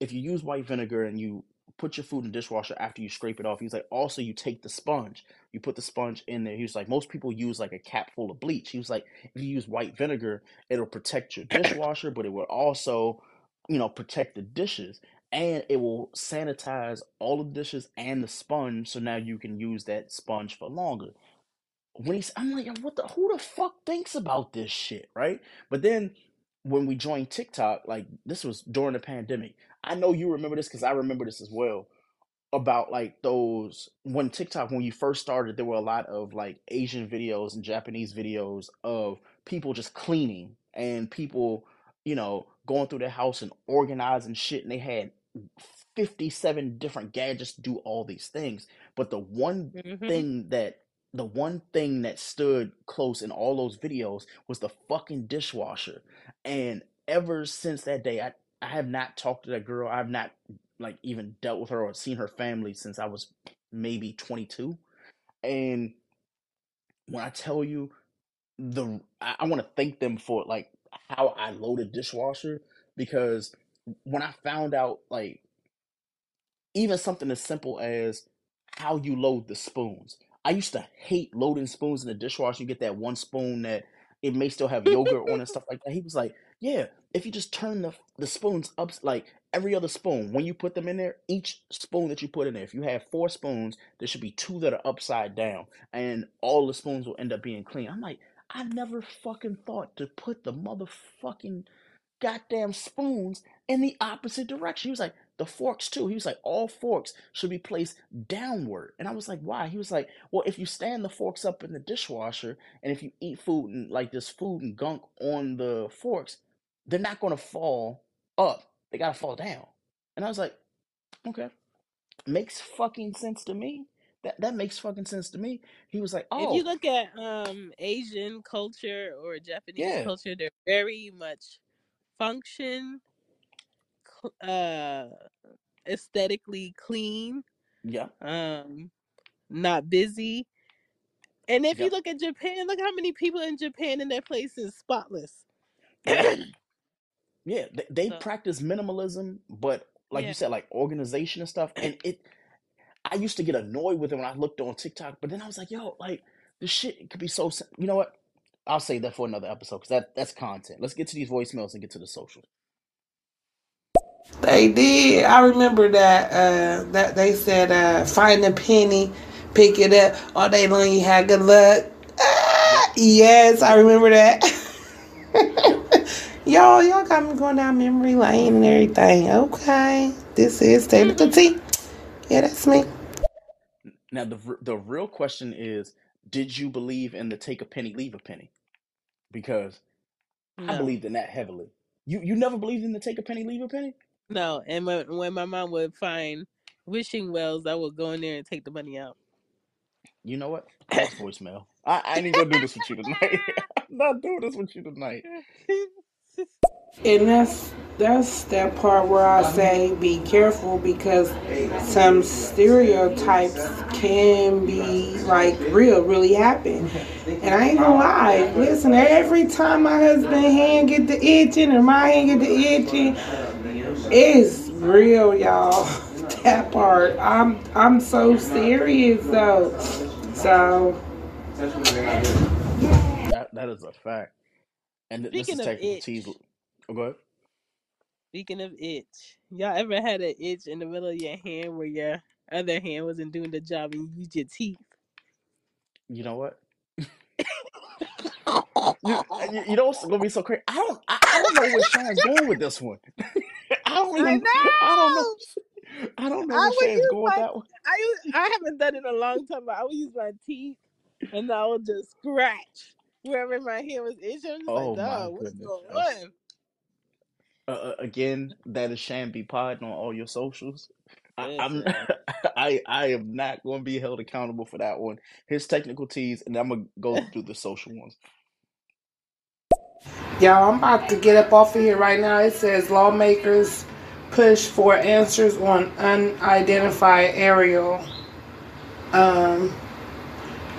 if you use white vinegar and you put your food in the dishwasher after you scrape it off, he's like, also you take the sponge, you put the sponge in there. He was like, most people use like a cap full of bleach. He was like, if you use white vinegar, it'll protect your dishwasher, but it will also, you know, protect the dishes. And it will sanitize all the dishes and the sponge, so now you can use that sponge for longer when he's I'm like, what the who the fuck thinks about this shit, right? But then when we joined TikTok, like this was during the pandemic. I know you remember this because I remember this as well about like those when TikTok when you first started, there were a lot of like Asian videos and Japanese videos of people just cleaning and people, you know, going through their house and organizing shit, and they had 57 different gadgets do all these things. But the one Mhm. thing that the one thing that stood close in all those videos was the fucking dishwasher. And ever since that day, I, I have not talked to that girl. I've not like even dealt with her or seen her family since I was maybe 22. And when I tell you the I, I want to thank them for like how I loaded dishwasher because when I found out like even something as simple as how you load the spoons. I used to hate loading spoons in the dishwasher. You get that one spoon that it may still have yogurt on and stuff like that. He was like, "Yeah, if you just turn the the spoons up like every other spoon, when you put them in there, each spoon that you put in there, if you have four spoons, there should be two that are upside down, and all the spoons will end up being clean." I'm like, I never fucking thought to put the motherfucking goddamn spoons in the opposite direction. He was like, the forks too. He was like, all forks should be placed downward. And I was like, why? He was like, well, if you stand the forks up in the dishwasher and if you eat food and like this food and gunk on the forks, they're not going to fall up. They got to fall down. And I was like, okay, makes fucking sense to me. That that makes fucking sense to me. He was like, "Oh, If you oh, look at um Asian culture or Japanese yeah, culture, they're very much function, uh, aesthetically clean, Yeah. um, not busy. And if you look at Japan, look how many people in Japan in their place is spotless. yeah. Yeah, they, they so practice minimalism, but like yeah, you said, like organization and stuff. And it, I used to get annoyed with it when I looked on TikTok, but then I was like, yo, like this shit could be so. You know what? I'll save that for another episode because that that's content. Let's get to these voicemails and get to the socials. They did. I remember that. Uh, that they said, uh, "Find a penny, pick it up all day long. You had good luck." Ah, yes, I remember that. y'all, y'all got me going down memory lane and everything. Okay, this is Taylor. Petit. Yeah, that's me. Now the the real question is, did you believe in the take a penny, leave a penny? Because I believed in that heavily. You you never believed in the take a penny, leave a penny? No. And when when my mom would find wishing wells, I would go in there and take the money out. You know what? Next voicemail. I, I ain't gonna do this with you tonight. I'm not doing this with you tonight. And that's that's that part where I say be careful because some stereotypes can be like real, really happen. And I ain't gonna lie, listen, every time my husband hand get the itching or my hand get the itching, it's real, y'all. That part. I'm I'm so serious though. So That that is a fact. And th- this is Speaking of technical itch, tease. Oh, go ahead. speaking of itch, y'all ever had an itch in the middle of your hand where your other hand wasn't doing the job and you used your teeth? You know what? You, you, you know what's gonna be so crazy? I don't I, I don't know where Shannon's going with this one. I don't I even I don't know know. I don't know I would use going my that one. I I haven't done it in a long time, but I would use my teeth and I would just scratch wherever my hair was itching. I'm just like, Oh my dog, what's goodness. going on? uh, uh, again, that is Shan B Pod on all your socials. I, I'm I I am not going to be held accountable for that one. His technical teas, and I'm gonna go through the social ones. Y'all, I'm about to get up off of here right now. It says lawmakers push for answers on unidentified aerial. Um,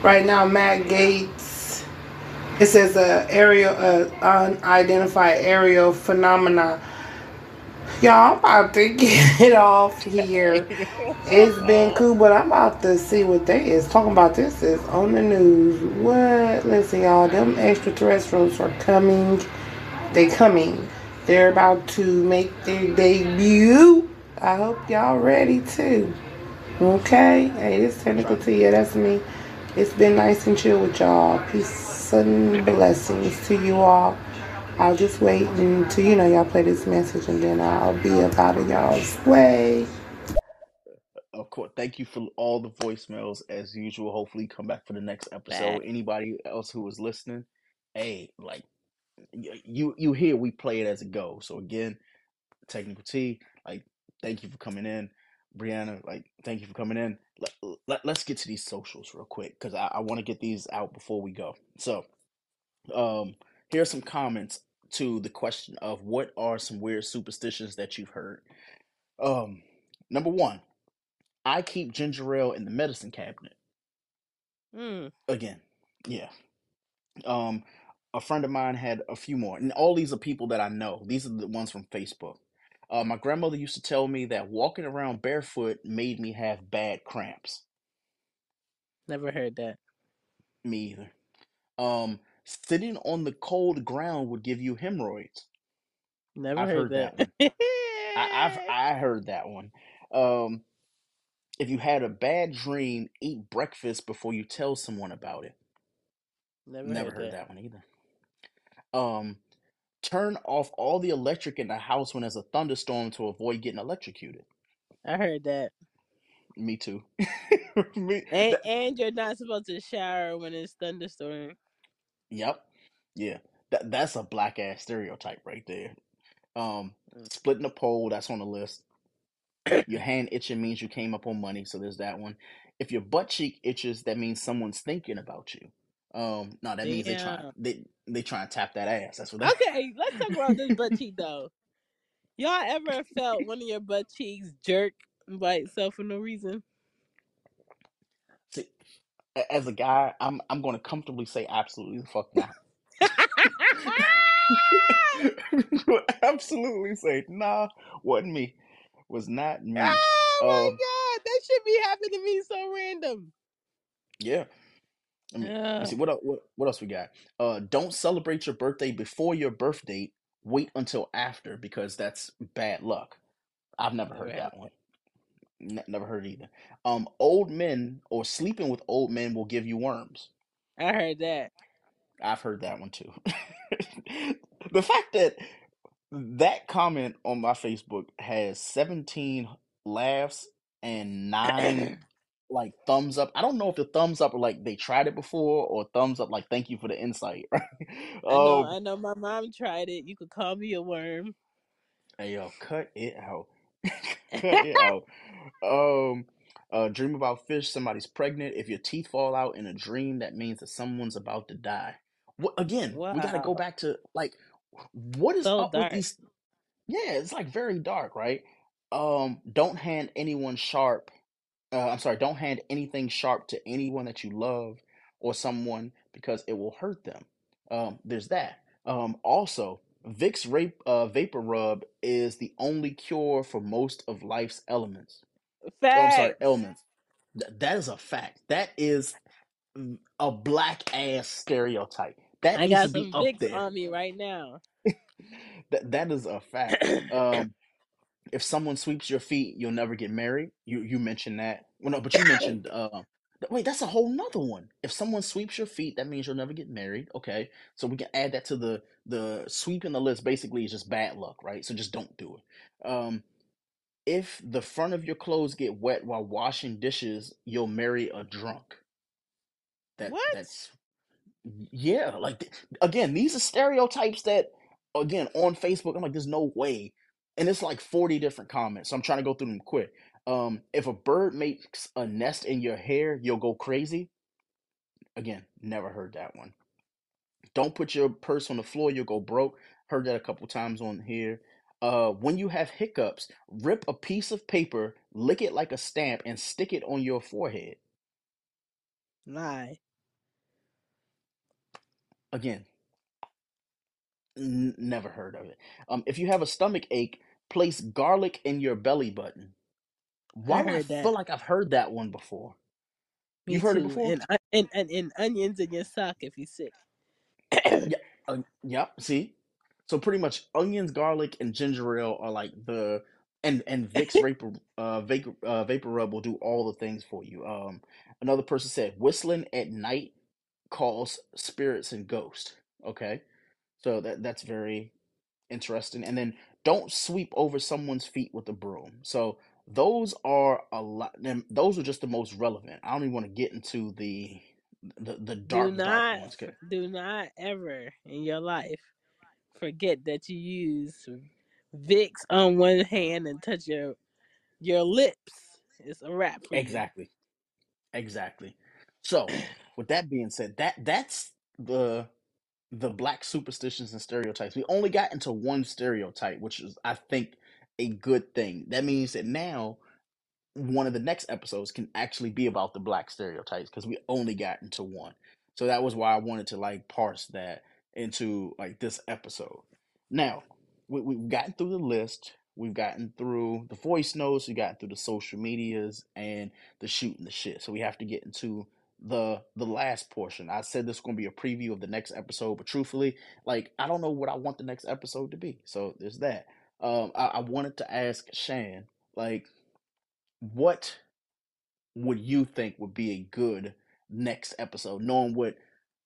right now, Matt Gaetz. It says uh, aerial, uh, unidentified aerial phenomena. Y'all, I'm about to get it off here. It's been cool, but I'm about to see what they is talking about. This is on the news. What? Listen, y'all, them extraterrestrials are coming. They coming. They're about to make their debut. I hope y'all ready too. Okay? Hey, this technical to you. That's me. It's been nice and chill with y'all. Peace and blessings to you all. I'll just wait until you know y'all play this message and then I'll be up out of y'all's way. Of course, thank you for all the voicemails as usual. Hopefully, come back for the next episode. Back. Anybody else who is listening, hey, like you you hear we play it as it goes. So again, technical T, like thank you for coming in, Brianna. Like thank you for coming in. Let, let, let's get to these socials real quick because I, I want to get these out before we go. So, um, here are some comments to the question of what are some weird superstitions that you've heard. Um, number one, I keep ginger ale in the medicine cabinet. Mm, Again, yeah. Um, a friend of mine had a few more, and all these are people that I know. These are the ones from Facebook. Uh, my grandmother used to tell me that walking around barefoot made me have bad cramps. never heard that. Me either. Um, sitting on the cold ground would give you hemorrhoids. Never I've heard heard that that. one. I, I've I heard that one. Um, if you had a bad dream, eat breakfast before you tell someone about it. never, Never heard heard that. that one either. Um, turn off all the electric in the house when there's a thunderstorm to avoid getting electrocuted. I heard that. Me too. Me, And that, and you're not supposed to shower when it's thunderstorming. Yep. Yeah. That that's a black ass stereotype right there. Um, Mm. splitting a pole, that's on the list. Your hand itching means you came up on money, so there's that one. If your butt cheek itches, that means someone's thinking about you. Um, no, that means they try Damn. they they try and tap that ass. That's what that. Okay, let's talk about this butt cheek though. Y'all ever felt one of your butt cheeks jerk by itself for no reason? A- as a guy, I'm I'm going to comfortably say absolutely the fuck not. absolutely say nah, wasn't me, was not me. Oh my Um, god, that should be happening to me so random. yeah. I mean, let me Yeah. see what el- what what else we got. Uh, don't celebrate your birthday before your birth date. Wait until after because that's bad luck. I've never heard had that one. Ne- never heard either. Um, old men or sleeping with old men will give you worms. I heard that. I've heard that one too. the fact that that comment on my Facebook has 17 laughs and nine like thumbs up. I don't know if the thumbs up are like they tried it before or thumbs up like thank you for the insight. I know, um, I know. My mom tried it. You could call me a worm. hey yo, cut it out. it out. Um, Uh, dream about fish. Somebody's pregnant. If your teeth fall out in a dream, that means that someone's about to die. What again? We got to go Wow. back to like, what is So up with dark. these? Yeah, it's like very dark, right? Um, don't hand anyone sharp. Uh, I'm sorry. Don't hand anything sharp to anyone that you love or someone because it will hurt them. Um, there's that. Um, also, Vicks rape, uh, vapor rub is the only cure for most of life's elements. Oh, I'm sorry, Facts. ailments. Th- that is a fact. That is a black ass stereotype. That I needs to got be some up Vicks there. on me right now. That that is a fact. Um, if someone sweeps your feet, you'll never get married. You you mentioned that. Well, no, but you mentioned. Uh, th- wait, that's a whole nother one. If someone sweeps your feet, that means you'll never get married. Okay, so we can add that to the the sweeping the list. Basically, is just bad luck, right? So just don't do it. Um, if the front of your clothes get wet while washing dishes, you'll marry a drunk. That what? that's yeah, like again, these are stereotypes that again on Facebook. I'm like, there's no way, and it's like 40 different comments. So I'm trying to go through them quick. Um, if a bird makes a nest in your hair, you'll go crazy. Again, never heard that one. Don't put your purse on the floor, you'll go broke. Heard that a couple times on here. Uh, when you have hiccups, rip a piece of paper, lick it like a stamp, and stick it on your forehead. Lie. Again, N- never heard of it. Um, if you have a stomach ache, place garlic in your belly button. Why I do I that. feel like I've heard that one before? Me You've heard it before? And, and and and onions in your sock if you're sick. Yeah. Uh, yep. See, so pretty much onions, garlic, and ginger ale are like the and and Vicks vapor uh, vapor uh, vapor rub will do all the things for you. Um, another person said whistling at night calls spirits and ghosts. Okay, so that that's very interesting. And then don't sweep over someone's feet with a broom. So those are a lot. Them those are just the most relevant. I don't even want to get into the the, the do dark dark not. 'cause- do not ever in your life forget that you use Vicks on one hand and touch your your lips. It's a wrap for you. Exactly. Exactly. So, with that being said, that that's the the black superstitions and stereotypes. We only got into one stereotype, which is I think a good thing. That means that now one of the next episodes can actually be about the black stereotypes because we only got into one. So that was why I wanted to like parse that into like this episode. Now, we, we've gotten through the list. We've gotten through the voice notes. We've gotten through the social medias and the shooting the shit. So we have to get into the the last portion. I said this is going to be a preview of the next episode, but truthfully, like I don't know what I want the next episode to be. So there's that. Um, I, I wanted to ask Chan, like, what would you think would be a good next episode, knowing what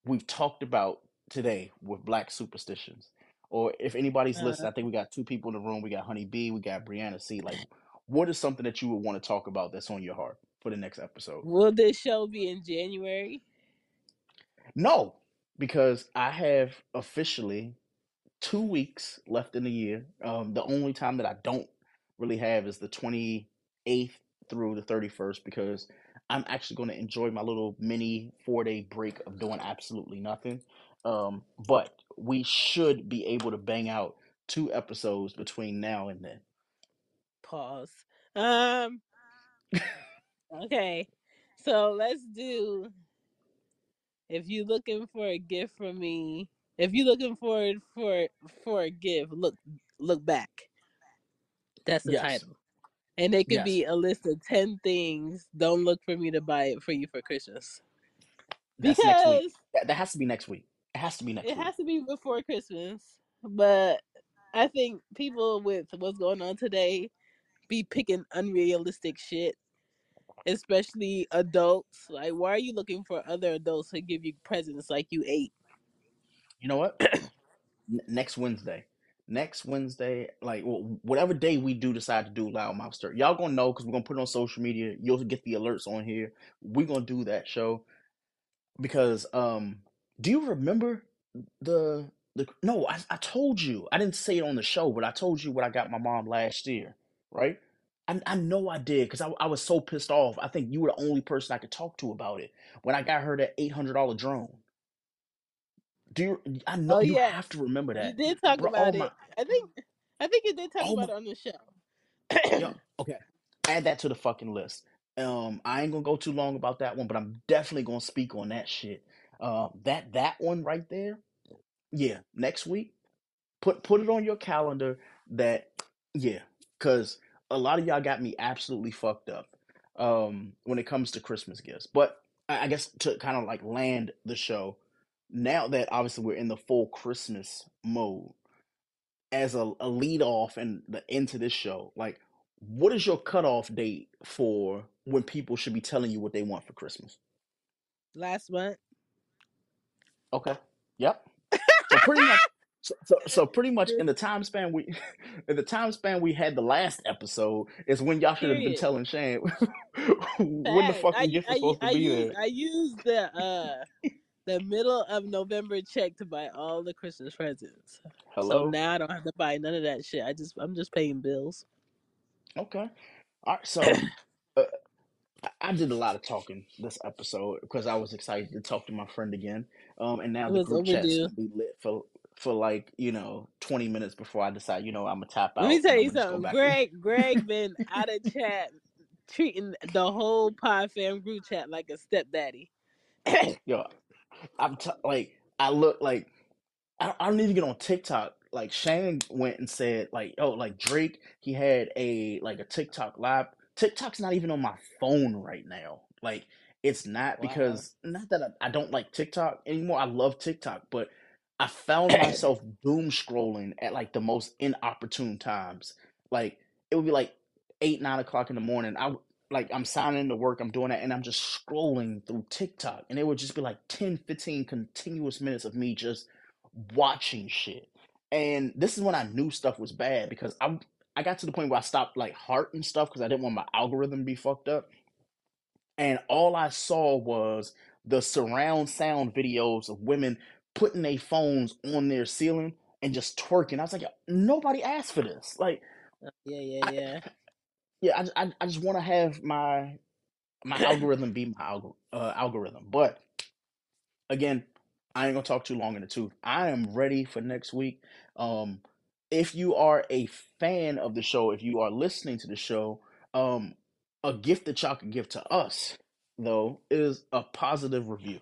we've talked about today with black superstitions? Or if anybody's Uh, listening, I think we got two people in the room. We got Honey B, we got Brianna C. Like, what is something that you would want to talk about that's on your heart for the next episode? will this show be in January? No, because I have officially two weeks left in the year. Um, the only time that I don't really have is the 28th through the 31st because I'm actually going to enjoy my little mini four day break of doing absolutely nothing. Um, but we should be able to bang out two episodes between now and then. Pause. Um. Okay. So let's do. If you're looking for a gift from me, if you're looking for for for a gift, look look back. That's the Yes, title. And it could yes. be a list of ten things. Don't look for me to buy it for you for Christmas That's next week. because That, that has to be next week. It has to be next it week. has to be before Christmas. But I think people with what's going on today be picking unrealistic shit, especially adults. Like, why are you looking for other adults to give you presents like you ate? You know what? Next Wednesday. Next Wednesday, like wh- whatever day we do decide to do Loud Mouf Stereo, y'all gonna know because we're gonna put it on social media. You'll get the alerts on here. We're gonna do that show because um, do you remember the the? No, I I told you I didn't say it on the show, but I told you what I got my mom last year, right? I, I know I did because I, I was so pissed off. I think you were the only person I could talk to about it when I got her that eight hundred dollar drone. Do you? I know Oh you yes, have to remember you that, did talk bro. Oh about my, it. I think I think you did talk oh my, about it on the show. Okay, add that to the fucking list. Um, I ain't gonna go too long about that one, but I'm definitely gonna speak on that shit. Um, that that one right there. Yeah, next week. Put put it on your calendar. That yeah, because a lot of y'all got me absolutely fucked up. Um, when it comes to Christmas gifts, but I, I guess to kind of like land the show. Now that obviously we're in the full Christmas mode, as a, a lead off and the end to this show, like what is your cutoff date for when people should be telling you what they want for Christmas? Last month. Okay. Yep. So pretty much so, so, so pretty much in the time span we in the time span we had the last episode is when y'all should have been telling Shane when the I gift I supposed to I be use there. I use the uh the middle of November check to buy all the Christmas presents. Hello. So now I don't have to buy none of that shit. I just I'm just paying bills. Okay. All right, so uh, I- did a lot of talking this episode because I was excited to talk to my friend again. Um, and now the group chat's gonna be lit for for like you know twenty minutes before I decide you know I'm gonna tap out. Let me tell you gonna just go something. Greg Greg been out of chat treating the whole Pod Fam group chat like a stepdaddy. Yo, I'm t- like I look like I, I don't even get on TikTok. Like Shane went and said, like, oh, like Drake, he had a like a TikTok live. TikTok's not even on my phone right now. Like, it's not Wow. because not that I, I don't like TikTok anymore. I love TikTok, but I found myself doom scrolling at like the most inopportune times. Like it would be like eight, nine o'clock in the morning. I like I'm signing into work, I'm doing that, and I'm just scrolling through TikTok, and it would just be like 10, 15 continuous minutes of me just watching shit. And this is when I knew stuff was bad because I I got to the point where I stopped like heart and stuff because I didn't want my algorithm to be fucked up. And all I saw was the surround sound videos of women putting their phones on their ceiling and just twerking. I was like, nobody asked for this. Like, oh, Yeah, yeah, yeah. Yeah, I, I, I just want to have my my algorithm be my algor- uh, algorithm. But again, I ain't gonna talk too long in the tooth. I am ready for next week. Um, if you are a fan of the show, if you are listening to the show, um, a gift that y'all can give to us though is a positive review.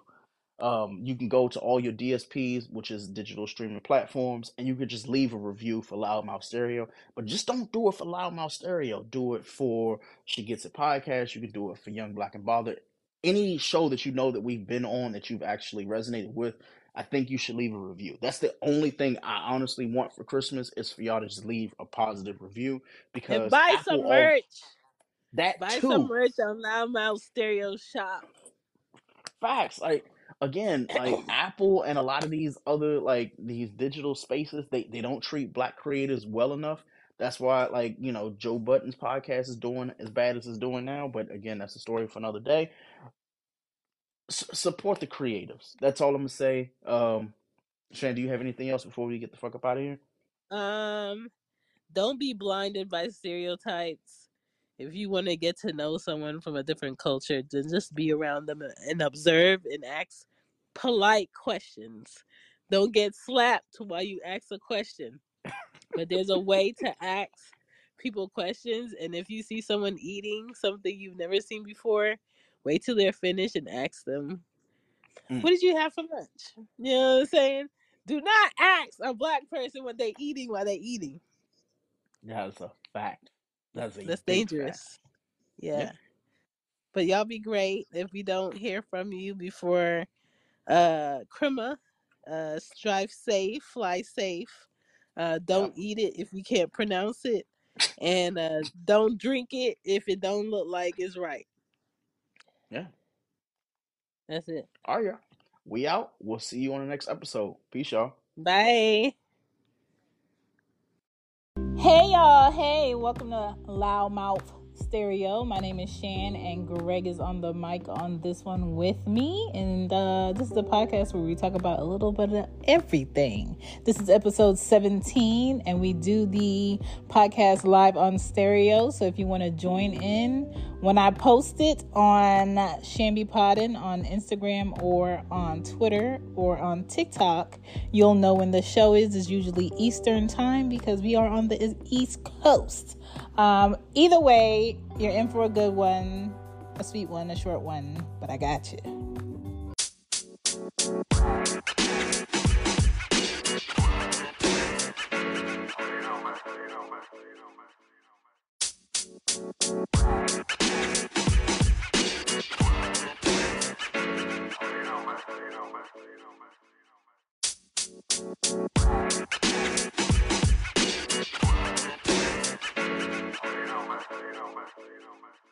Um, you can go to all your DSPs, which is digital streaming platforms, and you could just leave a review for Loud Mouf Stereo. But just don't do it for Loud Mouf Stereo. Do it for She Gets It podcast. You can do it for Young Black and Bothered. Any show that you know that we've been on that you've actually resonated with, I think you should leave a review. That's the only thing I honestly want for Christmas is for y'all to just leave a positive review And because buy Apple some all merch. that Buy some merch on Loud Mouf Stereo Shop. Facts. Like again, like Apple and a lot of these other like these digital spaces, they they don't treat black creators well enough. That's why like, you know, Joe Budden's podcast is doing as bad as it's doing now, but again, that's a story for another day. S- support the creatives. That's all I'm gonna say. Um Chan, do you have anything else before we get the fuck up out of here? Um, don't be blinded by stereotypes. If you want to get to know someone from a different culture, then just be around them and observe and ask polite questions. Don't get slapped while you ask a question. But there's a way to ask people questions, and if you see someone eating something you've never seen before, wait till they're finished and ask them, Mm, "What did you have for lunch?" You know what I'm saying? Do not ask a black person what they're eating while they're eating. that's a fact. That's That's dangerous. Yeah. Yep. But y'all be great. If we don't hear from you before uh Krima, uh strive safe, fly safe. Uh don't eat it if you can't pronounce it. And uh don't drink it if it don't look like it's right. Yeah. That's it. All right, y'all. We out. We'll see you on the next episode. Peace, y'all. Bye. Hey y'all, hey, welcome to Loud Mouf Stereo. My name is Chan, and Greg is on the mic on this one with me. And uh, this is a podcast where we talk about a little bit of everything. This is episode 17, and we do the podcast live on Stereo. So if you want to join in, when I post it on chanbepoddin on Instagram or on Twitter or on TikTok, you'll know when the show is. Is usually Eastern time because we are on the East Coast. Um, either way, you're in for a good one, a sweet one, a short one, but I got you. Thank you. aroma.